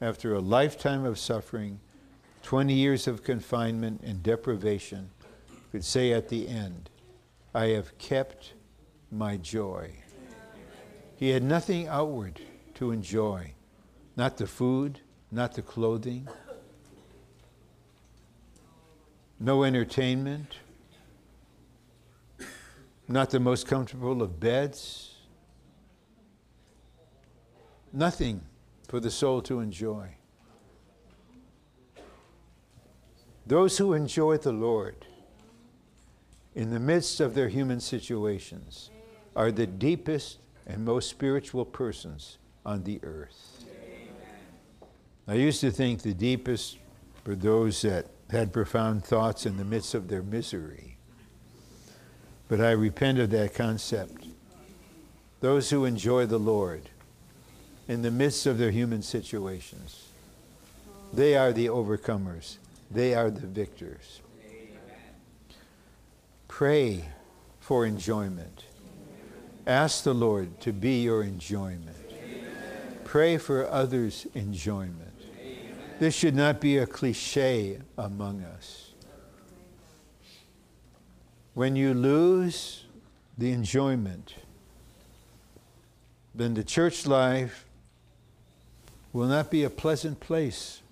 after a lifetime of suffering, 20 years of confinement and deprivation, could say at the end, I have kept my joy. He had nothing outward to enjoy, not the food, not the clothing, no entertainment, not the most comfortable of beds, nothing for the soul to enjoy. Those who enjoy the Lord in the midst of their human situations are the deepest and most spiritual persons on the earth. I used to think the deepest were those that had profound thoughts in the midst of their misery. But I repent of that concept. Those who enjoy the Lord in the midst of their human situations, they are the overcomers, they are the victors. Pray for enjoyment. Ask the Lord to be your enjoyment. Pray for others' enjoyment. This should not be a cliche among us. When you lose the enjoyment, then the church life will not be a pleasant place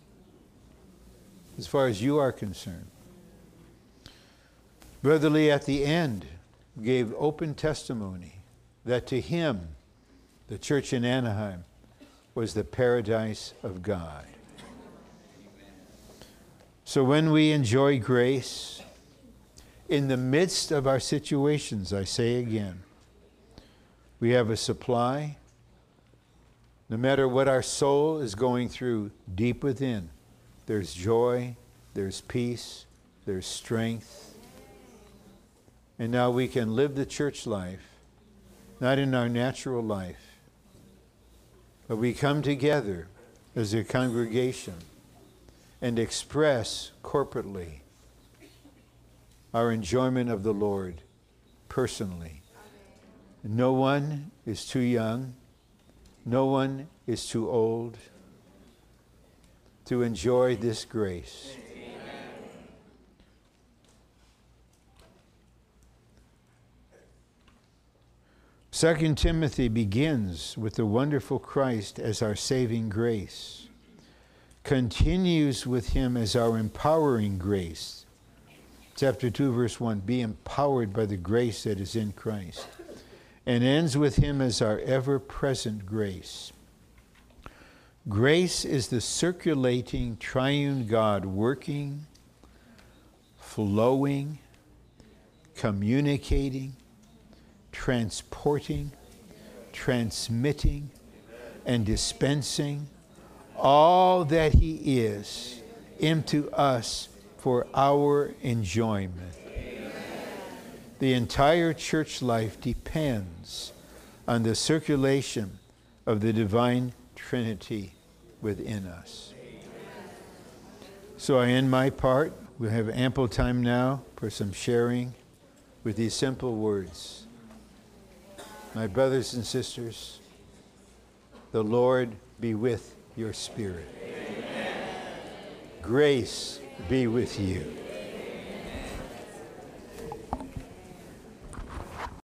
as far as you are concerned. Brother Lee at the end gave open testimony that to him, the church in Anaheim was the paradise of God. So when we enjoy grace, in the midst of our situations, I say again, we have a supply. No matter what our soul is going through deep within, there's joy, there's peace, there's strength. And now we can live the church life, not in our natural life, but we come together as a congregation and express corporately our enjoyment of the Lord personally. No one is too young, no one is too old to enjoy this grace. Second Timothy begins with the wonderful Christ as our saving grace continues with him as our empowering grace. Chapter 2, verse 1 Be empowered by the grace that is in Christ. And ends with him as our ever present grace. Grace is the circulating triune God working, flowing, communicating, transporting, transmitting, and dispensing all that He is into us for our enjoyment. The entire church life depends on the circulation of the divine Trinity within us. So I end my part. We have ample time now for some sharing with these simple words. My brothers and sisters, the Lord be with your spirit. Amen. Grace be with you.